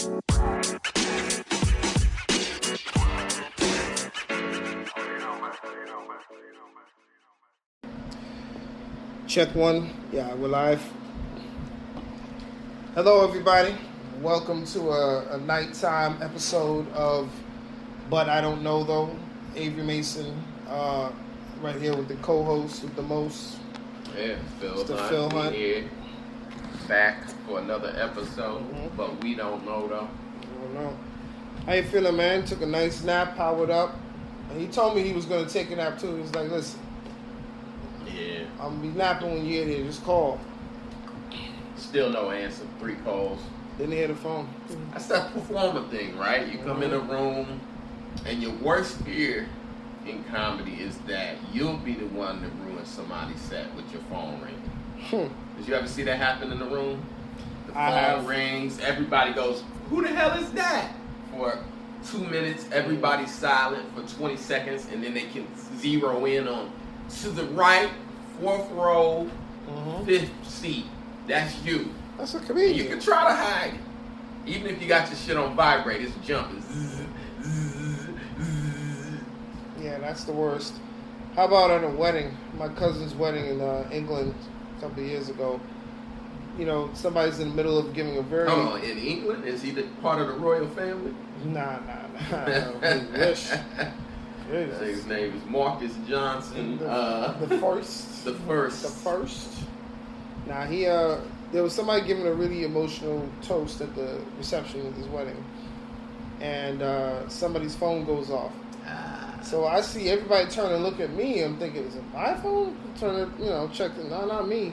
Check one. Yeah, we're live. Hello, everybody. Welcome to a, a nighttime episode of But I Don't Know Though. Avery Mason, uh, right here with the co-host with the most. Yeah, Phil Mr. Hunt. Phil Hunt. Back for another episode, Mhm. but we don't know though. I don't know. How you feeling, man? Took a nice nap, powered up. And he told me he was going to take a nap too. He was like, "Listen, Yeah, I'm gonna be napping when you get here. Just call." still no answer. Three calls. Didn't hear the phone. That's that performer thing, right? You come in a room, and your worst fear in comedy is that you'll be the one to ruin somebody's set with your phone ringing. Hmm. Did you ever see that happen in the room? The phone have. rings, everybody goes, Who the hell is that? For two minutes, everybody's silent for 20 seconds, and then they can zero in on to the right, fourth row, Mhm. fifth seat. That's you. That's a comedian. you can try to hide it. Even if you got your shit on vibrate, it's jumping. Yeah, that's the worst. How about at a wedding? My cousin's wedding in uh, England a couple of years ago. You know, somebody's in the middle of giving a very on, in England, is he the, part of the royal family? nah, nah, nah. wish. Jesus. His name is Marcus Johnson. The, uh, the first, the first. the first. Now he uh, there was somebody giving a really emotional toast at the reception at his wedding, and uh, somebody's phone goes off. So I see everybody turn and look at me. I'm thinking, is it my phone? Turn it, you know, check it. No, not me.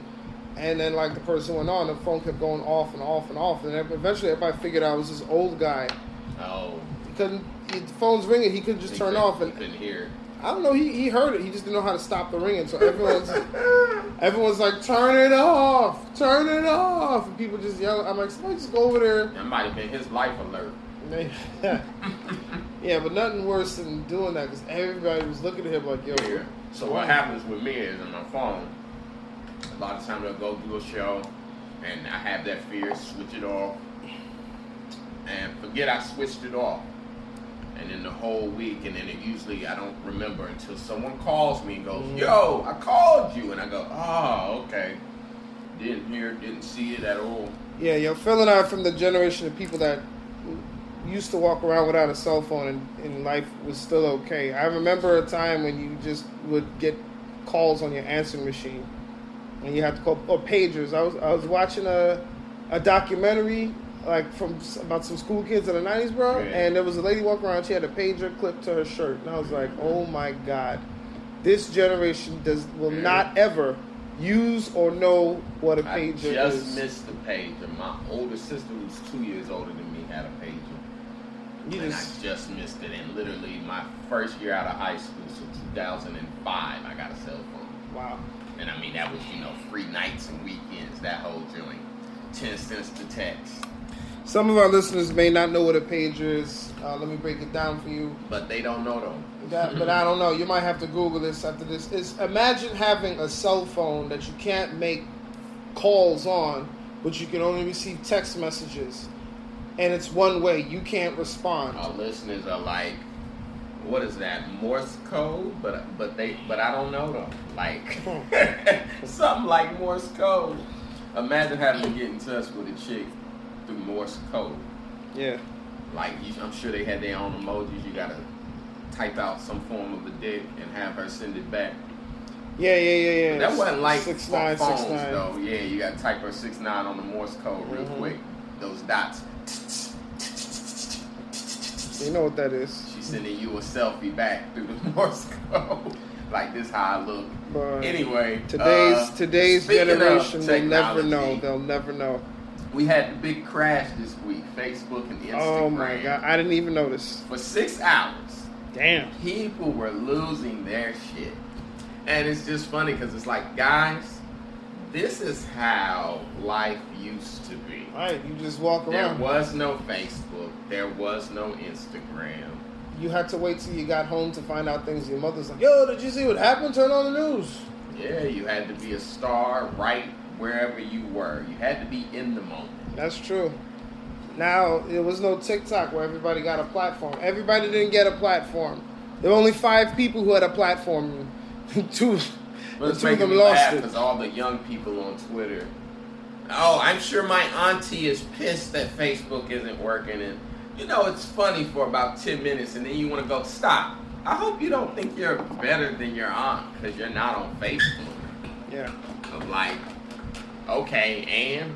And then like the person went on, the phone kept going off and off and off. And eventually everybody figured out it was this old guy. Oh. He couldn't, he, the phone's ringing. He couldn't just He turn couldn't- off. he And couldn't hear. I don't know. He, he heard it. He just didn't know how to stop the ringing. So everyone's everyone's like, turn it off, turn it off. And people just yell. I'm like, somebody just go over there. That might have been his life alert. Yeah, but nothing worse than doing that because everybody was looking at him like, yo. Yeah. So what happens with me is on my phone, a lot of times I'll go do a show and I have that fear, switch it off, and forget I switched it off. And then the whole week, and then it usually I don't remember until someone calls me and goes, Mhm. "Yo, I called you," and I go, "Oh, okay." Didn't hear, didn't see it at all. Yeah, yo, Phil and I are from the generation of people that used to walk around without a cell phone and, and life was still okay. I remember a time when you just would get calls on your answering machine and you had to call or pagers. I was I was watching a a documentary like from about some school kids in the nineties, bro, Yeah. and there was a lady walking around. She had a pager clipped to her shirt, and I was like, "Oh my god, this generation does will Yeah. not ever use or know what a pager I just is." Just missed the pager. My older sister, who's two years older than me, had a pager. You and just I just missed it. And literally, my first year out of high school, so 2005, I got a cell phone. wow. And I mean, that was, you know, free nights and weekends, that whole joint. 10 cents to text. Some of our listeners may not know what a pager is. Uh, let me break it down for you. But they don't know, though. That, but I don't know. You might have to Google this after this. Is imagine having a cell phone that you can't make calls on, but you can only receive text messages, and it's one way. You can't respond. Our listeners are like, what is that? Morse code? But but they but I don't know them. Like something like Morse code. Imagine having to get in touch with a chick through Morse code. Yeah. Like you, I'm sure they had their own emojis. You gotta type out some form of a dick and have her send it back. Yeah, yeah, yeah, yeah. That wasn't like six nine, phones six nine. though. Yeah, you gotta type her six nine on the Morse code real Mhm. quick. Those dots. You know what that is. She's sending you a selfie back through the Morse code. like this how I look. But Anyway, today's uh, today's generation will never know. They'll never know. We had the big crash this week. Facebook and Instagram. Oh my god! I didn't even notice. For six hours, Damn. people were losing their shit, and it's just funny because it's like, guys, this is how life used to be. Right, you just walk There around. There was no Facebook. There was no Instagram. You had to wait till you got home to find out things. Your mother's like, "Yo, did you see what happened? Turn on the news." Yeah, you had to be a star right wherever you were. You had to be in the moment. That's true. Now there was no TikTok where everybody got a platform. Everybody didn't get a platform. There were only five people who had a platform. two, two of them lost laugh it. because all the young people on Twitter. Oh, I'm sure my auntie is pissed that Facebook isn't working, and you know it's funny for about ten minutes, and then you want to go stop. I hope you don't think you're better than your aunt because you're not on Facebook. Yeah. I'm like, okay, and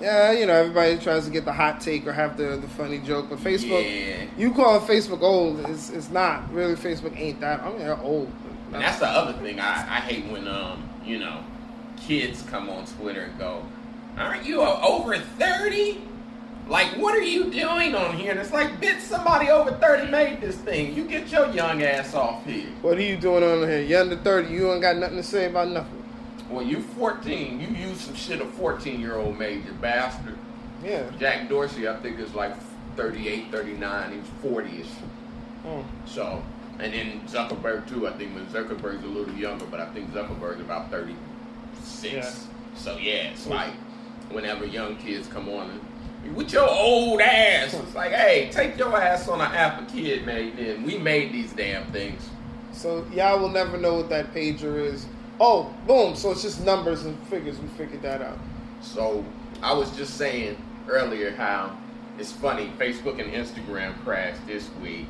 Yeah, you know, everybody tries to get the hot take or have the, the funny joke, but Facebook, yeah. you call Facebook old, it's, it's not. Really, Facebook ain't that. I mean, they're old. And that's the other thing I, I hate when um you know kids come on Twitter and go, "Aren't you over 30? Like, what are you doing on here?" And it's like, "Bitch, somebody over 30 made this thing. You get your young ass off here." What are you doing on here? You under 30, you ain't got nothing to say about nothing. Well, you 14. You use some shit a 14 year old made, you bastard. Yeah. Jack Dorsey, I think, is like 38, 39. He's 40ish. Oh. So, and then Zuckerberg too. I think Zuckerberg's a little younger, but I think Zuckerberg's about thirty six. Yeah. So yeah, it's like whenever young kids come on and with your old ass, it's like, hey, take your ass on an app a kid made. Then we made these damn things. So y'all will never know what that pager is. Oh, boom. So it's just numbers and figures. We figured that out. So I was just saying earlier how it's funny. Facebook and Instagram crashed this week,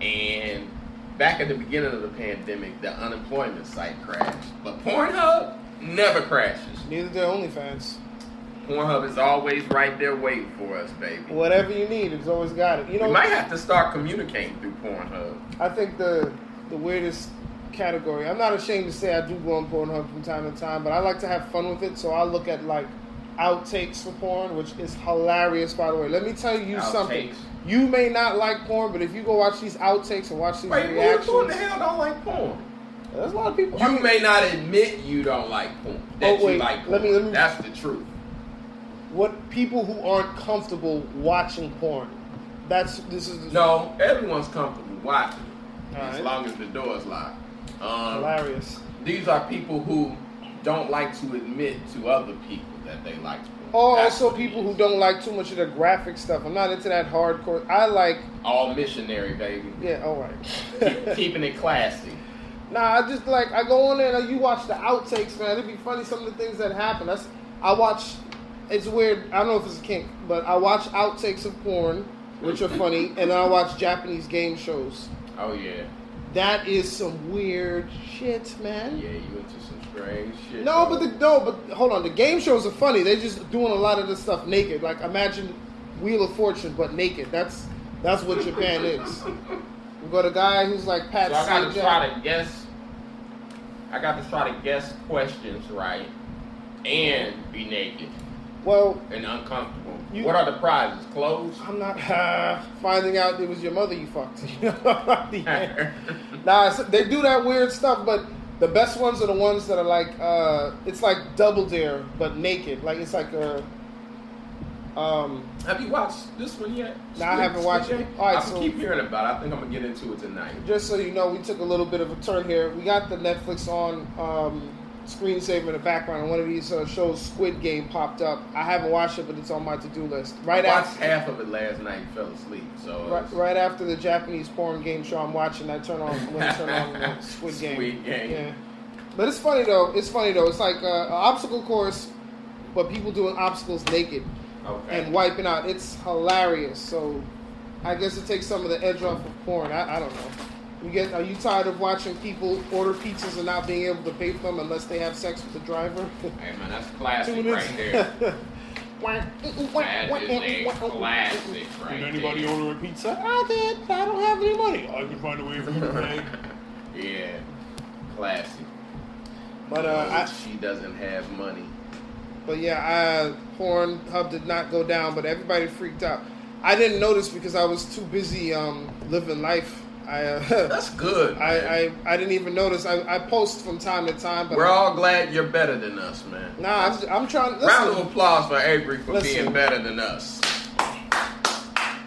and back at the beginning of the pandemic, the unemployment site crashed. But Pornhub never crashes. Neither do OnlyFans. Pornhub is always right there waiting for us, baby. Whatever you need, it's always got it. You know, we might have to start communicating through Pornhub. I think the the weirdest category. I'm not ashamed to say I do go on Pornhub from time to time, but I like to have fun with it. So I look at like outtakes for porn, which is hilarious. By the way, let me tell you something. You may not like porn, but if you go watch these outtakes and watch these Wait, who the hell don't like porn? There's a lot of people. I You mean, may not admit you don't like porn. That Oh, wait, you like porn. let me- let me- That's the truth. what people who aren't comfortable watching porn. That's this is No, everyone's comfortable watching it, as long as the door is locked. Um, hilarious. these are people who don't like to admit to other people that they like porn. Or That's also people who don't like too much of the graphic stuff. I'm not into that hardcore. I like all missionary, baby. yeah, all right. Keep- Keeping it classy. Nah, I just like I go on there and you watch the outtakes, man. It'd be funny some of the things that happen. That's I watch. It's weird. I don't know if it's a kink, but I watch outtakes of porn, which are funny, and then I watch Japanese game shows. Oh yeah, That is some weird shit, man. yeah. You into some strange shit. No, though. but the no, but hold on. The game shows are funny. They're just doing a lot of this stuff naked. Like imagine Wheel of Fortune, but naked. That's that's what Japan is. We got a guy who's like Pat So I got to try to guess. I got to try to guess questions right, and be naked Well, and uncomfortable. You- what are the prizes? Clothes. I'm not uh, finding out it was your mother you fucked. You know, at the end. nah, they do that weird stuff, but the best ones are the ones that are like uh, it's like Double Dare but naked. Like it's like a um, Have you watched this one yet? No, I haven't watched it. All right, I so- keep hearing about. it. I think I'm gonna get into it tonight. just so you know, we took a little bit of a turn here. We got the Netflix on um, screensaver in the background, and one of these uh, shows, Squid Game, popped up. I haven't watched it, but it's on my to-do list. Right I watched after, half of it last night. and Fell asleep. So right, it's- right after the Japanese porn game show I'm watching, I turn on when I turn on the Squid Game. Squid Game. Yeah, but it's funny though. It's funny though. It's like uh, an obstacle course, but people doing obstacles naked okay. and wiping out. It's hilarious. So I guess it takes some of the edge off of porn. I, I don't know. You get? Are you tired of watching people order pizzas and not being able to pay for them unless they have sex with the driver? Hey man, that's classic right there. That is a classic right Did anybody there. order a pizza? I did. I don't have any money. I can find a way for you to pay. Yeah, classic. But uh, No, I, she doesn't have money. But yeah, I, Pornhub did not go down, but everybody freaked out. I didn't notice because I was too busy um, living life. I, uh, That's good. I, I, I didn't even notice. I, I post from time to time, but We're all glad you're better than us, man. nah, I'm, I'm trying. Listen, Round of applause for Avery for Listen. being better than us.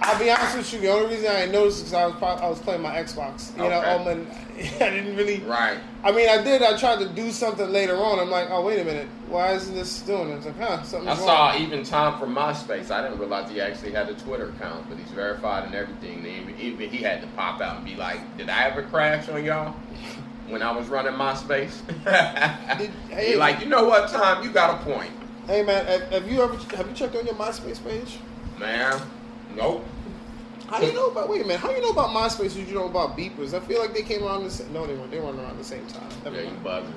I'll be honest with you. The only reason I didn't notice is because I was I was playing my Xbox. You know, Okay. um, and I didn't really. Right. I mean, I did. I tried to do something later on. I'm like, oh wait a minute, why isn't this doing it? It's like, huh, something's I wrong. saw even Tom from MySpace. I didn't realize he actually had a Twitter account, but he's verified and everything. Even, even he had to pop out and be like, "Did I ever crash on y'all when I was running MySpace?" Did- hey- he like, you know what, Tom? You got a point, Hey man, have, have you ever have you checked on your MySpace page? man. Nope. How do you know about? Wait a minute. How do you know about MySpace? Did you know about beepers? I feel like they came around the same. No, they weren't. They weren't around the same time. Never Yeah, you bugging.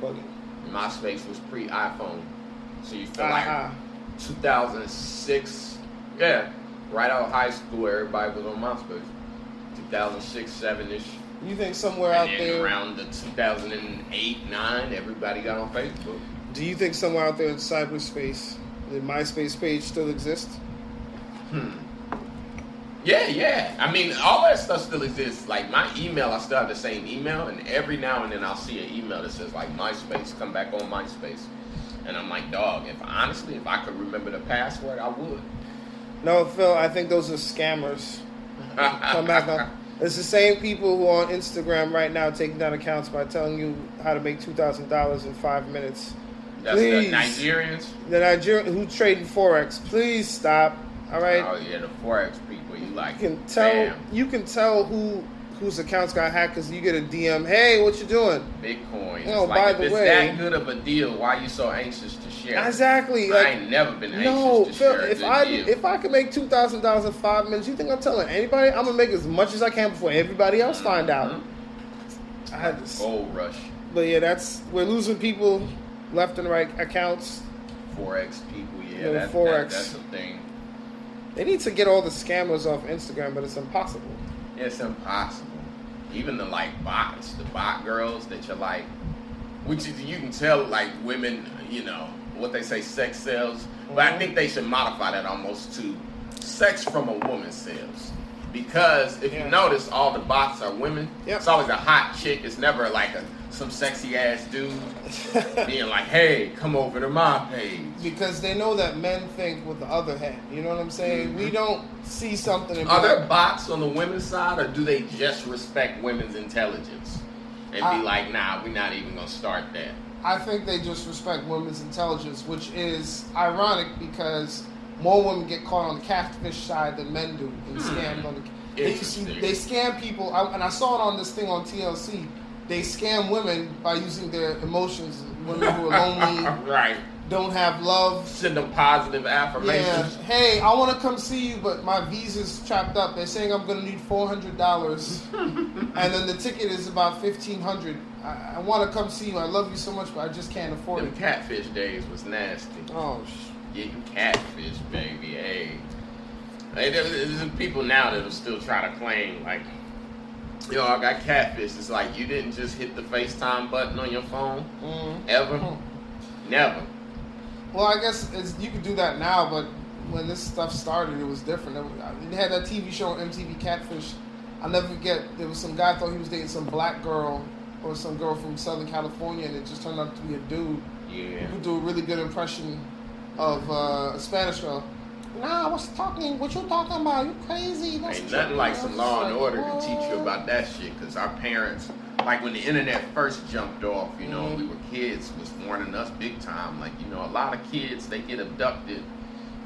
Bugging. MySpace was pre iPhone, so you feel Uh-huh. like 2006. Yeah, right out of high school, everybody was on MySpace. 2006, seven ish. You think somewhere out And then there? around the 2008, 9, everybody got on Facebook. Do you think somewhere out there in cyberspace, the MySpace page still exists? Hmm. Yeah, yeah. I mean, all that stuff still exists. Like my email, I still have the same email, and every now and then I'll see an email that says like MySpace, come back on MySpace, and I'm like, dog. If honestly, if I could remember the password, I would. No, Phil. I think those are scammers. Come back on. It's the same people who are on Instagram right now taking down accounts by telling you how to make two thousand dollars in five minutes. That's Please. the Nigerians. The Nigerian who trading forex, please stop. All right. Oh yeah, the forex people. You like You can tell you can tell who whose accounts got hacked because you get a DM. Hey, what you doing? Bitcoin. Oh, like, by if the it's way- that good of a deal, why you so anxious to share? Exactly. I ain't never been anxious no, to Phil. share If I deal. if I can make two thousand dollars in five minutes, you think I'm telling anybody? I'm gonna make as much as I can before everybody else find out. Mhm. I had this, Gold rush. but yeah, that's we're losing people left and right accounts. Forex people, yeah, Yeah, that, Forex. That, that's a thing. They need to get all the scammers off Instagram, but it's impossible. It's impossible. Even the like bots, the bot girls that you're like, which is you can tell like women, you know, what they say sex sells. But I Mhm. think they should modify that almost to sex from a woman sells. Because if Yeah. you notice, all the bots are women. Yep. It's always a hot chick. It's never like a some sexy ass dude being like, "Hey, come over to my page." because they know that men think with the other hand. You know what I'm saying? We mm-hmm. don't see something. Are there bots on the women's side, or do they just respect women's intelligence and I- be like, "Nah, we're not even gonna start that"? I think they just respect women's intelligence, which is ironic because more women get caught on the catfish side than men do and Hmm. scammed on the. They, they scam people, I, and I saw it on this thing on TLC. They scam women by using their emotions. Women who are lonely, right. don't have love. Send them positive affirmations. Yeah. Hey, I want to come see you, but my visa's trapped up. They're saying I'm going to need four hundred dollars, and then the ticket is about fifteen hundred. I, I want to come see you. I love you so much, but I just can't afford Them it. catfish days was nasty. Oh, Getting catfish, baby. Hey, hey there- there's people now that will still try to claim like, yo, I got catfish. It's like you didn't just hit the FaceTime button on your phone mm. ever, never. Well, I guess it's, you could do that now, but when this stuff started, it was different. It was- They had that TV show on MTV Catfish. I'll never forget. There was some guy thought he was dating some black girl or some girl from Southern California, and it just turned out to be a dude. Yeah. You could do a really good impression of uh, a Spanish girl. Nah, what's talking? What you talking about? You crazy? That's Ain't true." nothing like some law and Like, order to teach you about that shit. Cause our parents, like when the internet first jumped off, you know, Mhm. we were kids, was warning us big time. Like you know, a lot of kids they get abducted.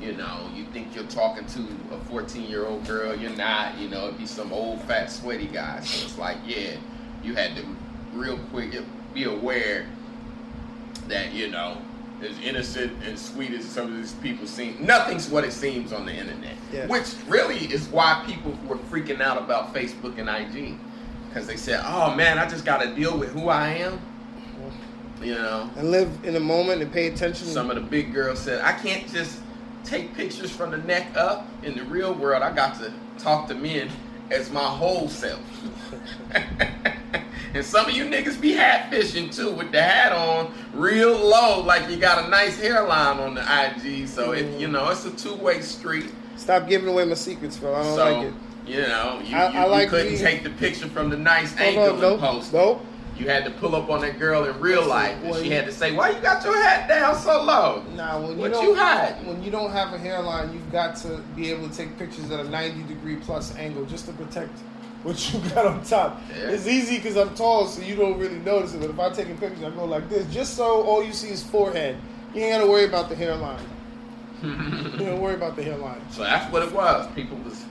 You know, you think you're talking to a 14 year old girl, you're not. You know, it'd be some old fat sweaty guy. So it's like, yeah, you had to real quick be aware that you know. As innocent and sweet as some of these people seem, nothing's what it seems on the internet. Yeah. Which really is why people were freaking out about Facebook and IG. Because they said, oh man, I just got to deal with who I am. You know, And live in the moment and pay attention. some of the big girls said, I can't just take pictures from the neck up. In the real world, I got to talk to men as my whole self. and some of you niggas be hat fishing too with the hat on real low, like you got a nice hairline on the IG. So it, you know, it's a two way street. Stop giving away my secrets, bro. I don't so like it. you know, you, I- you, I you couldn't the- take the picture from the nice Hold angle on, and nope, post. nope. You had to pull up on that girl in real life, and she had to say, "Why you got your hat down so low?" Nah, when you you hiding? when you don't have a hairline, you've got to be able to take pictures at a ninety degree plus angle just to protect what you got on top. Yeah. It's easy because I'm tall, so you don't really notice it. But if I'm taking pictures, I go like this, just so all you see is forehead. You ain't gotta worry about the hairline. You don't worry about the hairline. So that's what it was. People was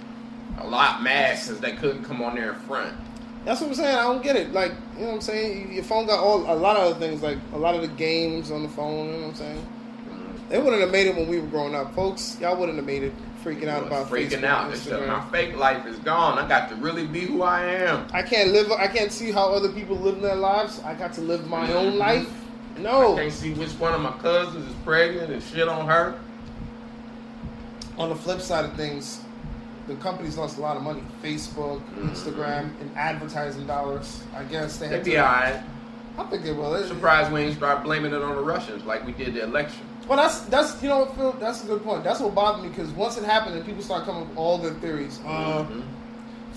a lot mad because they couldn't come on there in front. That's what I'm saying. I don't get it. Like, you know what I'm saying? Your phone got all a lot of other things, like a lot of the games on the phone. You know what I'm saying? Mm. They wouldn't have made it when we were growing up, folks. Y'all wouldn't have made it freaking out about freaking Facebook, out. My fake life is gone. I got to really be who I am. I can't live. I can't see how other people live their lives. I got to live my own Mhm. life. I No. can't see which one of my cousins is pregnant and shit on her. On the flip side of things, the companies lost a lot of money. Facebook, Mhm. Instagram, and advertising dollars. I guess they had be to. alright. I think they will. Surprised we ain't start blaming it on the Russians like we did the election. Well, that's that's you know Phil. That's a good point. That's what bothered me because once it happened and people start coming up with all their theories. Uh, Mhm.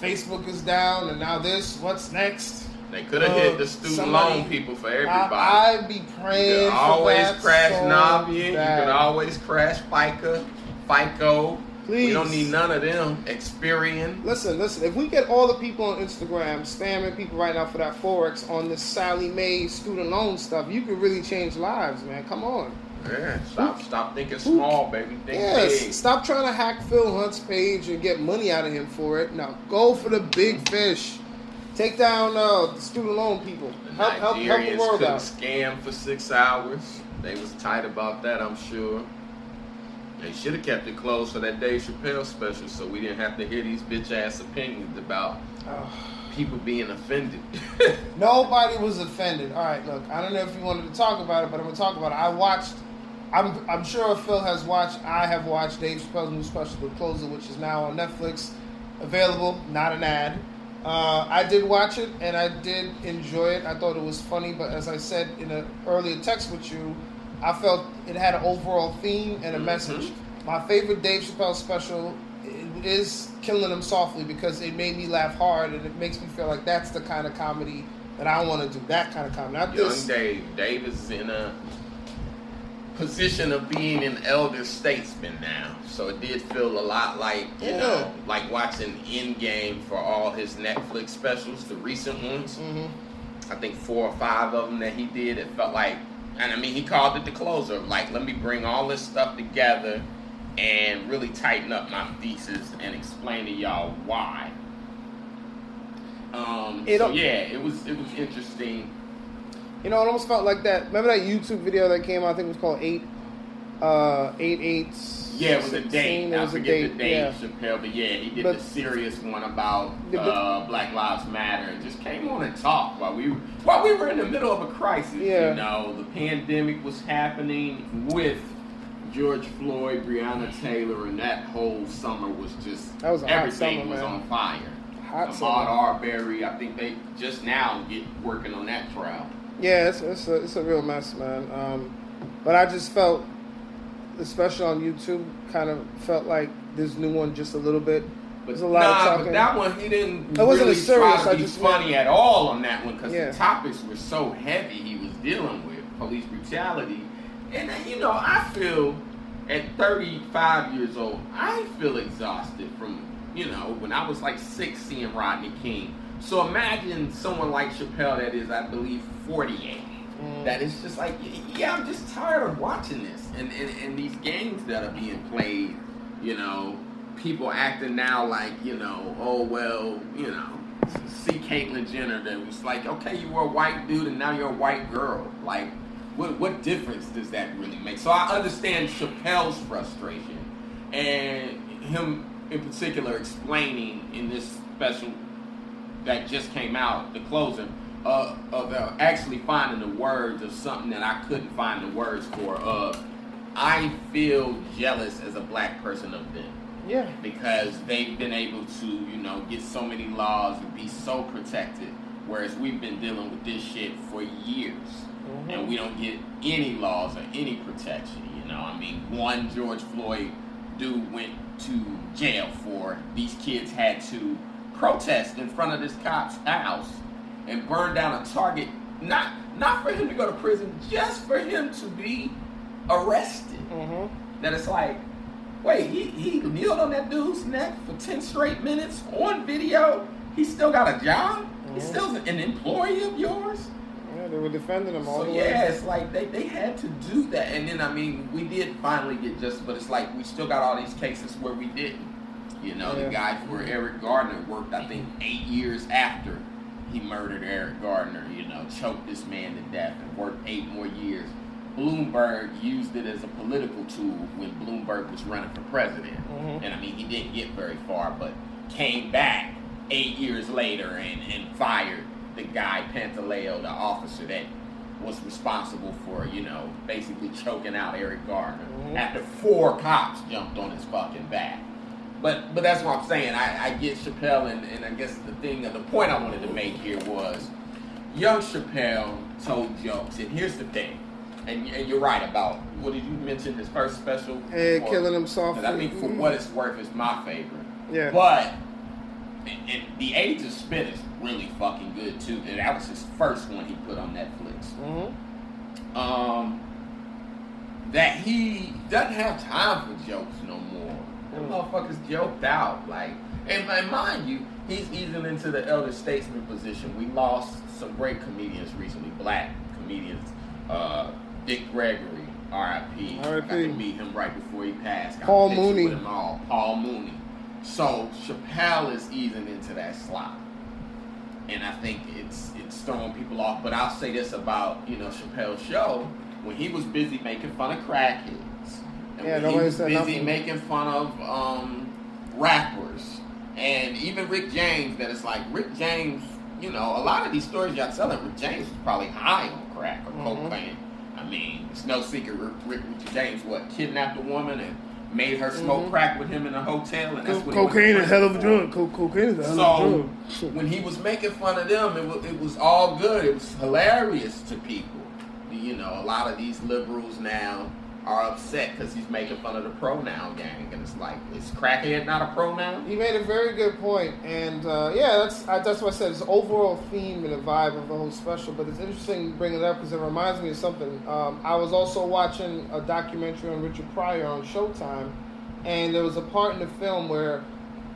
Facebook is down, and now this. What's next? They could have uh, hit the student somebody- loan people for everybody. I, I be praying. you could always crash so Navia. You could always crash FICA, FICO. Please. We don't need none of them. Experian. Listen, listen. If we get all the people on Instagram spamming people right now for that forex on this Sallie Mae student loan stuff, you could really change lives, man. Come on. Yeah, stop, stop thinking small, baby. Think Yes. big. Stop trying to hack Phil Hunt's page and get money out of him for it. Now go for the big fish. Take down uh, the student loan people. Help, help, help the world out. scam for six hours. They was tight about that, I'm sure. They should have kept it closed for that Dave Chappelle special, so we didn't have to hear these bitch ass opinions about people being offended. Nobody was offended. All right, look, I don't know if you wanted to talk about it, but I'm gonna talk about it. I watched. I'm I'm sure Phil has watched. I have watched Dave Chappelle's new special, The Closer, which is now on Netflix, available, not an ad. Uh, I did watch it and I did enjoy it. I thought it was funny, but as I said in an earlier text with you, I felt it had an overall theme and a Mhm. message. My favorite Dave Chappelle special is Killing Him Softly because it made me laugh hard and it makes me feel like that's the kind of comedy that I want to do. That kind of comedy, not Young this. Dave. Dave is in a position of being an elder statesman now. So it did feel a lot like, you Yeah. know, like watching Endgame for all his Netflix specials, the recent ones. hmm I think four or five of them that he did. It felt like, and I mean, he called it the closer. Like, let me bring all this stuff together and really tighten up my thesis and explain to y'all why. Um, so yeah, it was it was interesting. You know, it almost felt like that. Remember that YouTube video that came out? I think it was called Eight, uh, Eight Eight. Yeah, it was a 16. date. It I was a date. the date, Yeah. Chappelle, but yeah, he did But- the serious one about uh, Black Lives Matter and just came on and talked while we were, while we were in the middle of a crisis. Yeah. You know, the pandemic was happening with George Floyd, Breonna Taylor, and that whole summer was just That was everything summer, was man. on fire. Hot Ahmaud summer. Arbery, I think they just now get working on that trial. Yeah, it's it's a, it's a real mess, man. Um, but I just felt, especially on YouTube, kind of felt like this new one just a little bit. But There's a lot nah, of talking. but that one he didn't It wasn't really as serious, try to I be just funny meant- at all on that one because Yeah. the topics were so heavy he was dealing with police brutality, and uh, you know I feel at 35 years old I feel exhausted from you know when I was like six seeing Rodney King. So imagine someone like Chappelle that is I believe 48 Mm. that it's just like, yeah, I'm just tired of watching this and, and, and these games that are being played, you know, people acting now like, you know, oh, well, you know, see Caitlyn Jenner that was like, okay, you were a white dude and now you're a white girl. Like, what, what difference does that really make? So I understand Chappelle's frustration and him in particular explaining in this special that just came out, the closer, uh, of uh, actually finding the words of something that I couldn't find the words for. Uh, I feel jealous as a black person of them Yeah. because they've been able to, you know, get so many laws and be so protected, whereas we've been dealing with this shit for years, Mhm. and we don't get any laws or any protection. You know, I mean, one George Floyd dude went to jail for these kids had to protest in front of this cop's house and burn down a Target not not for him to go to prison, just for him to be arrested. Mm-hmm. That it's like, wait, he, he kneeled on that dude's neck for 10 straight minutes on video. He still got a job? He's Mhm. still an employee of yours? Yeah, they were defending him all So the yeah, way. it's like they, they had to do that. And then, I mean, we did finally get justice, but it's like we still got all these cases where we didn't. You know, Yeah. the guy where Eric Gardner worked, I think, eight years after he murdered Eric Gardner, you know, choked this man to death and worked eight more years. Bloomberg used it as a political tool when Bloomberg was running for president. Mhm. And I mean, he didn't get very far, but came back eight years later and, and fired the guy, Pantaleo, the officer that was responsible for, you know, basically choking out Eric Gardner Mhm. after four cops jumped on his fucking back. But but that's what I'm saying. I, I get Chappelle, and, and I guess the thing, the point I wanted to make here was, young Chappelle told jokes, and here's the thing, and, and you're right about what did you mention his first special? Hey, Or- killing him softly. I think for what it's worth, is my favorite. Yeah. But and, and the Age of Spin is really fucking good too. And that was his first one he put on Netflix. Mm-hmm. Um, that he doesn't have time for jokes no more. Them motherfuckers joked out like, and, and mind you, he's easing into the elder statesman position. We lost some great comedians recently, black comedians. Uh, Dick Gregory, R.I.P. I got to meet him right before he passed. Got Paul Mooney. With him all. Paul Mooney. So Chappelle is easing into that slot, and I think it's it's throwing people off. But I'll say this about you know Chappelle's show when he was busy making fun of crackheads, and Yeah, nobody said busy nothing. making fun of um, rappers, and even Rick James. That it's like Rick James. You know, a lot of these stories y'all telling, Rick James was probably high on crack or Mhm. cocaine. I mean, it's no secret. Rick, Rick, Rick James what kidnapped a woman and made her smoke Mhm. crack with him in a hotel, and that's Co- what he went to cocaine is a hell of a drug. Co- cocaine is a hell So of a drug. when he was making fun of them, it was, it was all good. It was hilarious to people. You know, a lot of these liberals now are upset because he's making fun of the pronoun gang, and it's like, is crackhead not a pronoun? He made a very good point, and uh, yeah, that's I, that's what I said. It's overall theme and the vibe of the whole special. But it's interesting to bring it up because it reminds me of something. Um, I was also watching a documentary on Richard Pryor on Showtime, and there was a part in the film where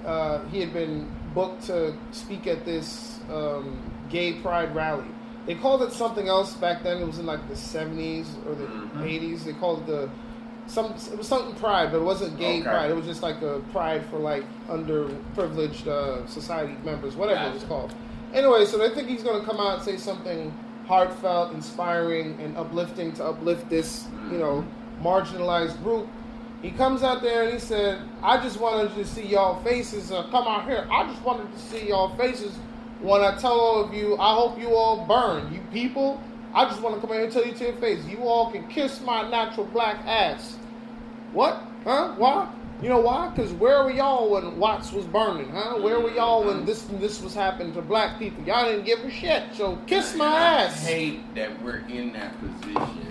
uh, he had been booked to speak at this um, gay pride rally. They called it something else back then. It was in like the seventies or the Mhm. 80s. They called it the some. It was something pride, but it wasn't gay Okay. pride. It was just like a pride for like underprivileged uh, society members, whatever it was called. Anyway, so they think he's going to come out and say something heartfelt, inspiring, and uplifting to uplift this, you know, marginalized group. He comes out there and he said, "I just wanted to see y'all faces. Uh, come out here. I just wanted to see y'all faces when I tell all of you. I hope you all burn. You people. I just want to come in here and tell you to your face. You all can kiss my natural black ass. What? Huh? Why? You know why? Because where were y'all when Watts was burning? Huh? Where were y'all when this and this was happening to black people? Y'all didn't give a shit. So kiss my And I ass. hate that we're in that position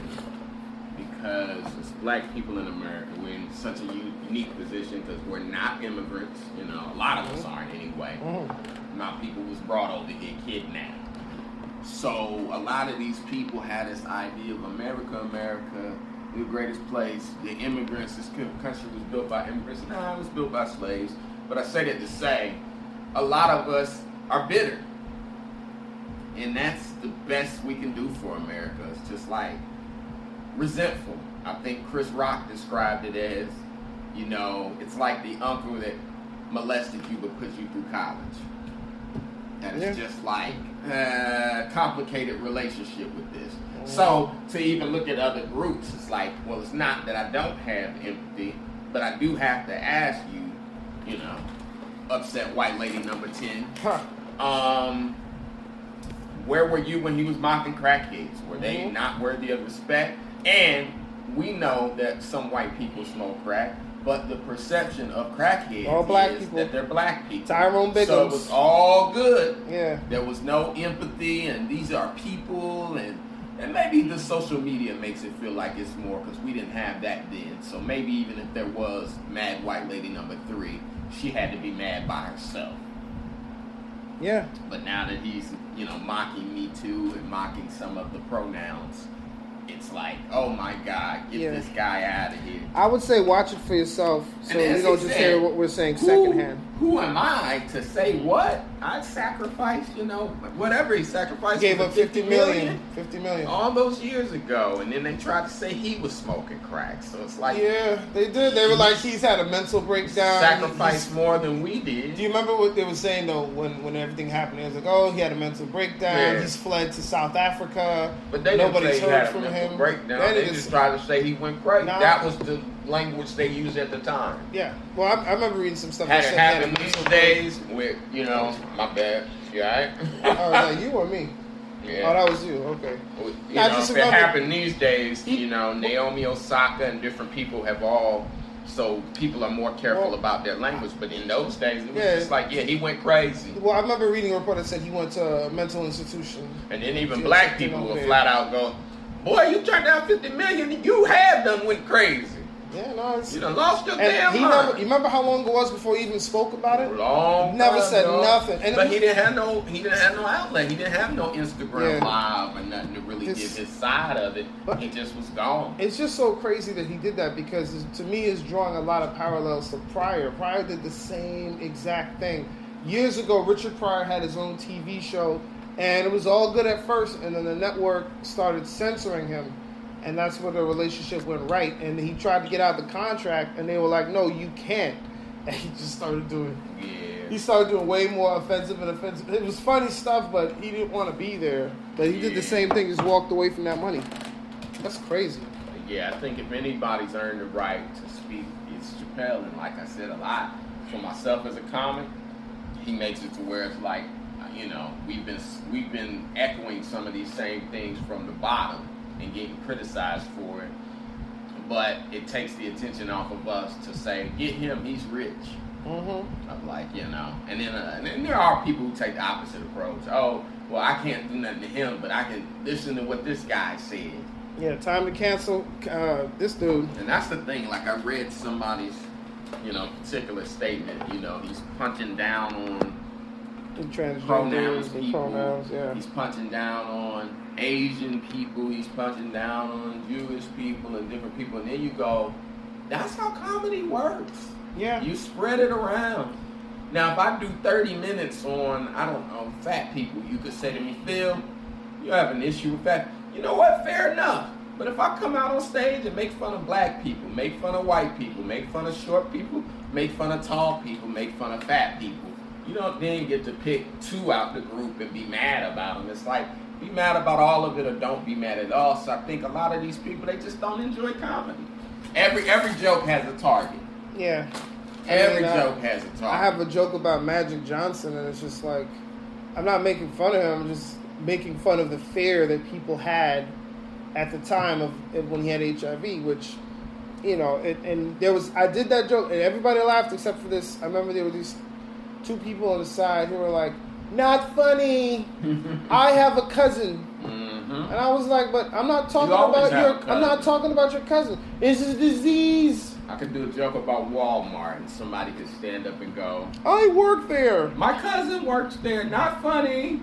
because as black people in America, we're in such a unique position because we're not immigrants. You know, a lot of us aren't anyway. Mhm. My people was brought over here kidnapped. So a lot of these people had this idea of America, America, the greatest place. The immigrants, this country was built by immigrants. Nah, it was built by slaves. But I say that to say, a lot of us are bitter. And that's the best we can do for America. It's just like resentful. I think Chris Rock described it as, you know, it's like the uncle that molested you but put you through college. And it's Yeah. just like uh, complicated relationship with this. So to even look at other groups, it's like, well, it's not that I don't have empathy, but I do have to ask you, you know, upset white lady number ten. Huh. Um, where were you when he was mocking crackheads? Were they Mhm. not worthy of respect? And we know that some white people smoke crack, but the perception of crackheads All black is people. that they're black people. Tyrone Biggs. So it was all good. Yeah. There was no empathy, and these are people, and and maybe the social media makes it feel like it's more because we didn't have that then. So maybe even if there was mad white lady number three, she had to be mad by herself. Yeah. But now that he's, you know, mocking Me Too and mocking some of the pronouns, it's like, oh my God, get Yeah. this guy out of here. I would say watch it for yourself, so you don't just hear what we're saying secondhand. Who am I to say what? I'd sacrifice, you know, whatever he sacrificed. He gave up 50 million. 50 million. all those years ago, and then they tried to say he was smoking crack. So it's like Yeah, they did. They were like, he's had a mental breakdown. sacrifice He's- more than we did. Do you remember what they were saying though when when everything happened? It was like, oh, he had a mental breakdown. Yeah. He's fled to South Africa. But they didn't Nobody's he heard a from him. breakdown. They They, just- just tried to say he went crazy. Nah. That was the language they used at the time. Yeah. Well, I, I remember reading some stuff. Had that it happened these days with, you know, my bad. You alright? Oh, was that you or me? yeah. Oh, that was you. Okay. You I know, just if it happened these days, you know, Naomi Osaka and different people have all, so people are more careful Well- about their language. But in those days, it was Yeah. just like, yeah, he went crazy. Well, I remember reading a report that said he went to a mental institution. And then even black people will flat out go, boy, you turned down 50 million, you have done went crazy. Yeah, no, it's. You done lost your damn he mind. never. You remember how long it was before he even spoke about it? Long Never said ago. nothing. And but it- he didn't have no he didn't have no outlet. He didn't have no Instagram Yeah. live or nothing to really give his side of it. But- he just was gone. It's just so crazy that he did that because to me it's drawing a lot of parallels to Pryor. Pryor did the same exact thing. Years ago, Richard Pryor had his own TV show, and it was all good at first, and then the network started censoring him, and that's where the relationship went right. And he tried to get out of the contract, and they were like, "No, you can't." And he just started doing. Yeah. He started doing way more offensive and offensive. It was funny stuff, but he didn't want to be there. But he did the same thing, just walked away from that money. That's crazy. Yeah, I think if anybody's earned the right to speak, it's Chappelle. And like I said a lot, for myself as a comic, he makes it to where it's like, you know, we've been we've been echoing some of these same things from the bottom and getting criticized for it. But it takes the attention off of us to say, get him, he's rich. Mm-hmm. of like you know, and then uh, and there are people who take the opposite approach. Oh, well, I can't do nothing to him, but I can listen to what this guy said. Yeah, time to cancel uh, this dude. And that's the thing. Like I read somebody's, you know, particular statement. You know, he's punching down on The transgenders pronouns people. pronouns, yeah. He's punching down on Asian people. He's punching down on Jewish people and different people. And then you go, that's how comedy works. Yeah. You spread it around. Now, if I do 30 minutes on, I don't know, fat people, you could say to me, Phil, you have an issue with fat. You know what? Fair enough. But if I come out on stage and make fun of black people, make fun of white people, make fun of short people, make fun of tall people, make fun of fat people, you don't then get to pick two out the group and be mad about them. It's like, be mad about all of it or don't be mad at all. So I think a lot of these people, they just don't enjoy comedy. Every every joke has a target. Yeah. I Every mean, I- joke has a target. I have a joke about Magic Johnson, and it's just like, I'm not making fun of him. I'm just making fun of the fear that people had at the time of of when he had HIV, which, you know, it, and there was I did that joke, and everybody laughed except for this. I remember there were these two people on the side who were like, "Not funny." I have a cousin hmm And I was like, but I'm not talking always about your. I'm not talking about your cousin. It's a disease. I could do a joke about Walmart and somebody could stand up and go, I work there. "My cousin works there. Not funny."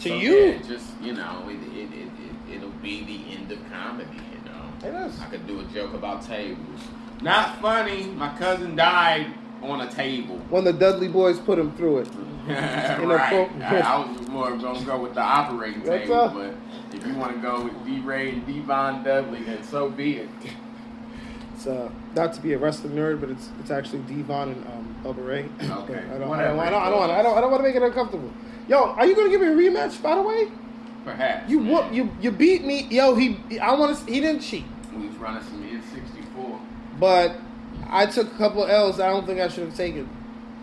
To So, you, yeah, just you know, it, it, it, it, it'll be the end of comedy. You know, it is. I could do a joke about tables. Not funny. My cousin died on a table. When the Dudley Boyz put him through it. right. I, I was more gonna go with the operating That's table, but if you want to go with D. Ray and D-Von Dudley, then so be it. It's uh, not to be a wrestling nerd, but it's it's actually D-Von and um, Bubba Ray. Okay. I don't, I don't, I don't, I don't, want, I don't, I don't want to make it uncomfortable. Yo, are you gonna give me a rematch? By the way, Perhaps. you whoop, you you beat me. Yo, he, I want to. He didn't cheat, We was running some N64. but I took a couple L's. I don't think I should have taken.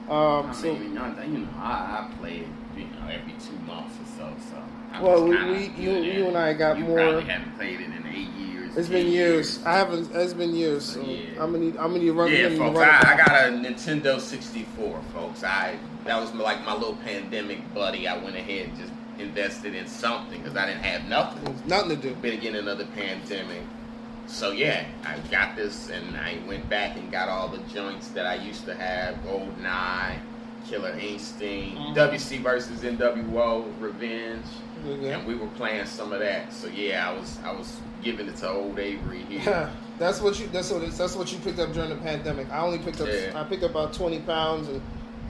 Um, I so mean, you know, you know, I, I played, you know, every two months or so. So. I Well, we- we- you- you and I got you more- probably haven't played it in eight years. it's been 10 years. I haven't. It's been years. So Yeah. I'm gonna need. I'm gonna need run. Yeah, folks, I, I got a Nintendo 64, folks. I that was like my little pandemic buddy. I went ahead and just invested in something because I didn't have nothing. Nothing to do. beginning of the pandemic. So yeah, I got this and I went back and got all the joints that I used to have, Old GoldenEye, Killer Instinct, Mhm. WCW versus NWO, Revenge, Yeah. and we were playing some of that. So yeah, I was I was giving it to old Avery here. that's what you. That's what. It's, that's what you picked up during the pandemic. I only picked up. Yeah. I picked up about twenty pounds and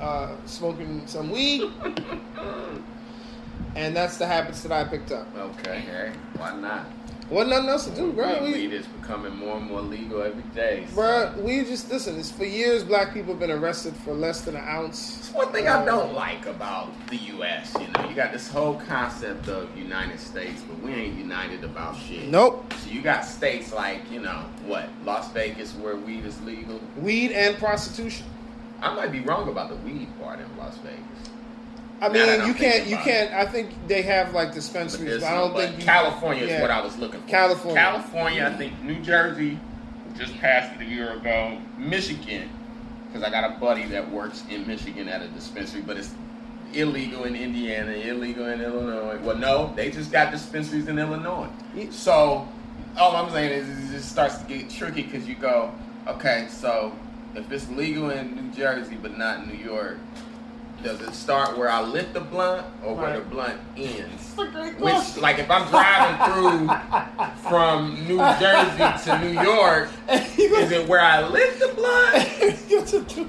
uh, smoking some weed, and that's the habits that I picked up. okay, hey, why not? Wasn't nothing else to do, bro. Weed, We, weed is becoming more and more legal every day. so- bro, we just listen. It's for years. Black people have been arrested for less than an ounce. It's one thing I don't like about the U.S. You know, you got this whole concept of United States, but we ain't united about shit. Nope. So you got states like, you know, what Las Vegas, where weed is legal. Weed and prostitution. I might be wrong about the weed part in Las Vegas. I mean, you can't. You can't. I think they have like dispensaries, there's but I don't but think you, California is yeah. what I was looking for. California. California, I think New Jersey just passed it a year ago. Michigan, because I got a buddy that works in Michigan at a dispensary, but it's illegal in Indiana, illegal in Illinois. Well, no, they just got dispensaries in Illinois. So all I'm saying is, is it just starts to get tricky because you go, okay, so if it's legal in New Jersey but not in New York, does it start where I lit the blunt or where the blunt ends? That's a great Which, like, if I'm driving through from New Jersey to New York, is it where I lit the blunt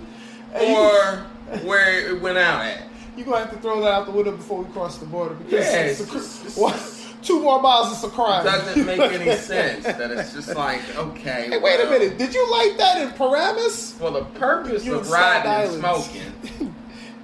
or where it went out at? You're gonna have to throw that out the window before we cross the border because Yeah, it's it's just- it's what, two more miles is a crime. It doesn't make any sense that it's just like, okay. Hey, wait a minute. Did you like that in Paramus? For the purpose of riding and Island. smoking,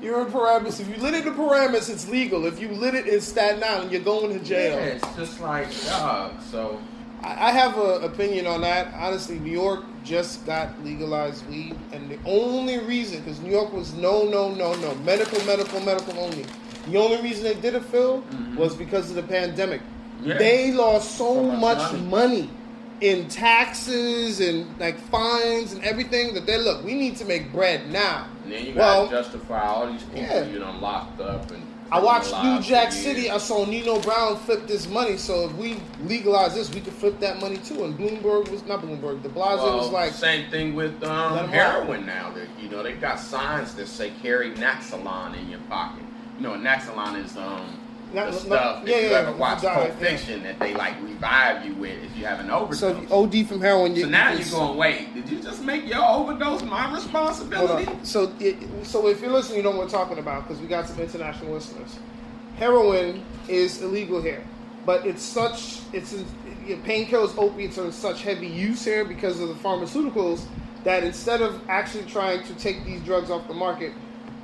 You're in Paramus. If you lit it in Paramus, it's legal. If you lit it in Staten Island, you're going to jail. yeah, it's just like, dog. So, I I have an opinion on that. Honestly, New York just got legalized weed, and the only reason, because New York was no, no, no, no, medical, medical, medical only. The only reason they did it, Phil, Mhm. was because of the pandemic. yeah. They lost so So much much money. money in taxes and like fines and everything that they look. We need to make bread now. and then you well, gotta justify all these people yeah. you know locked up and. I watched New Jack. City. I saw Nino Brown flip this money. So if we legalize this, we could flip that money too. And Bloomberg was not Bloomberg. De Blasio Well, was like, same thing with um, heroin now. That you know they've got signs that say carry Naxalon in your pocket. You know, Naxalon is um Not- the not- stuff yeah, if you yeah, ever watch Pulp yeah. Fiction that they like revive you with if you have an overdose. so OD from heroin. You, So now you you're going, wait, did you just make your overdose my responsibility? So, it, so if you're listening, you know what we're talking about because we got some international listeners. Heroin is illegal here, but it's such it's in, painkillers, opiates are in such heavy use here because of the pharmaceuticals that instead of actually trying to take these drugs off the market,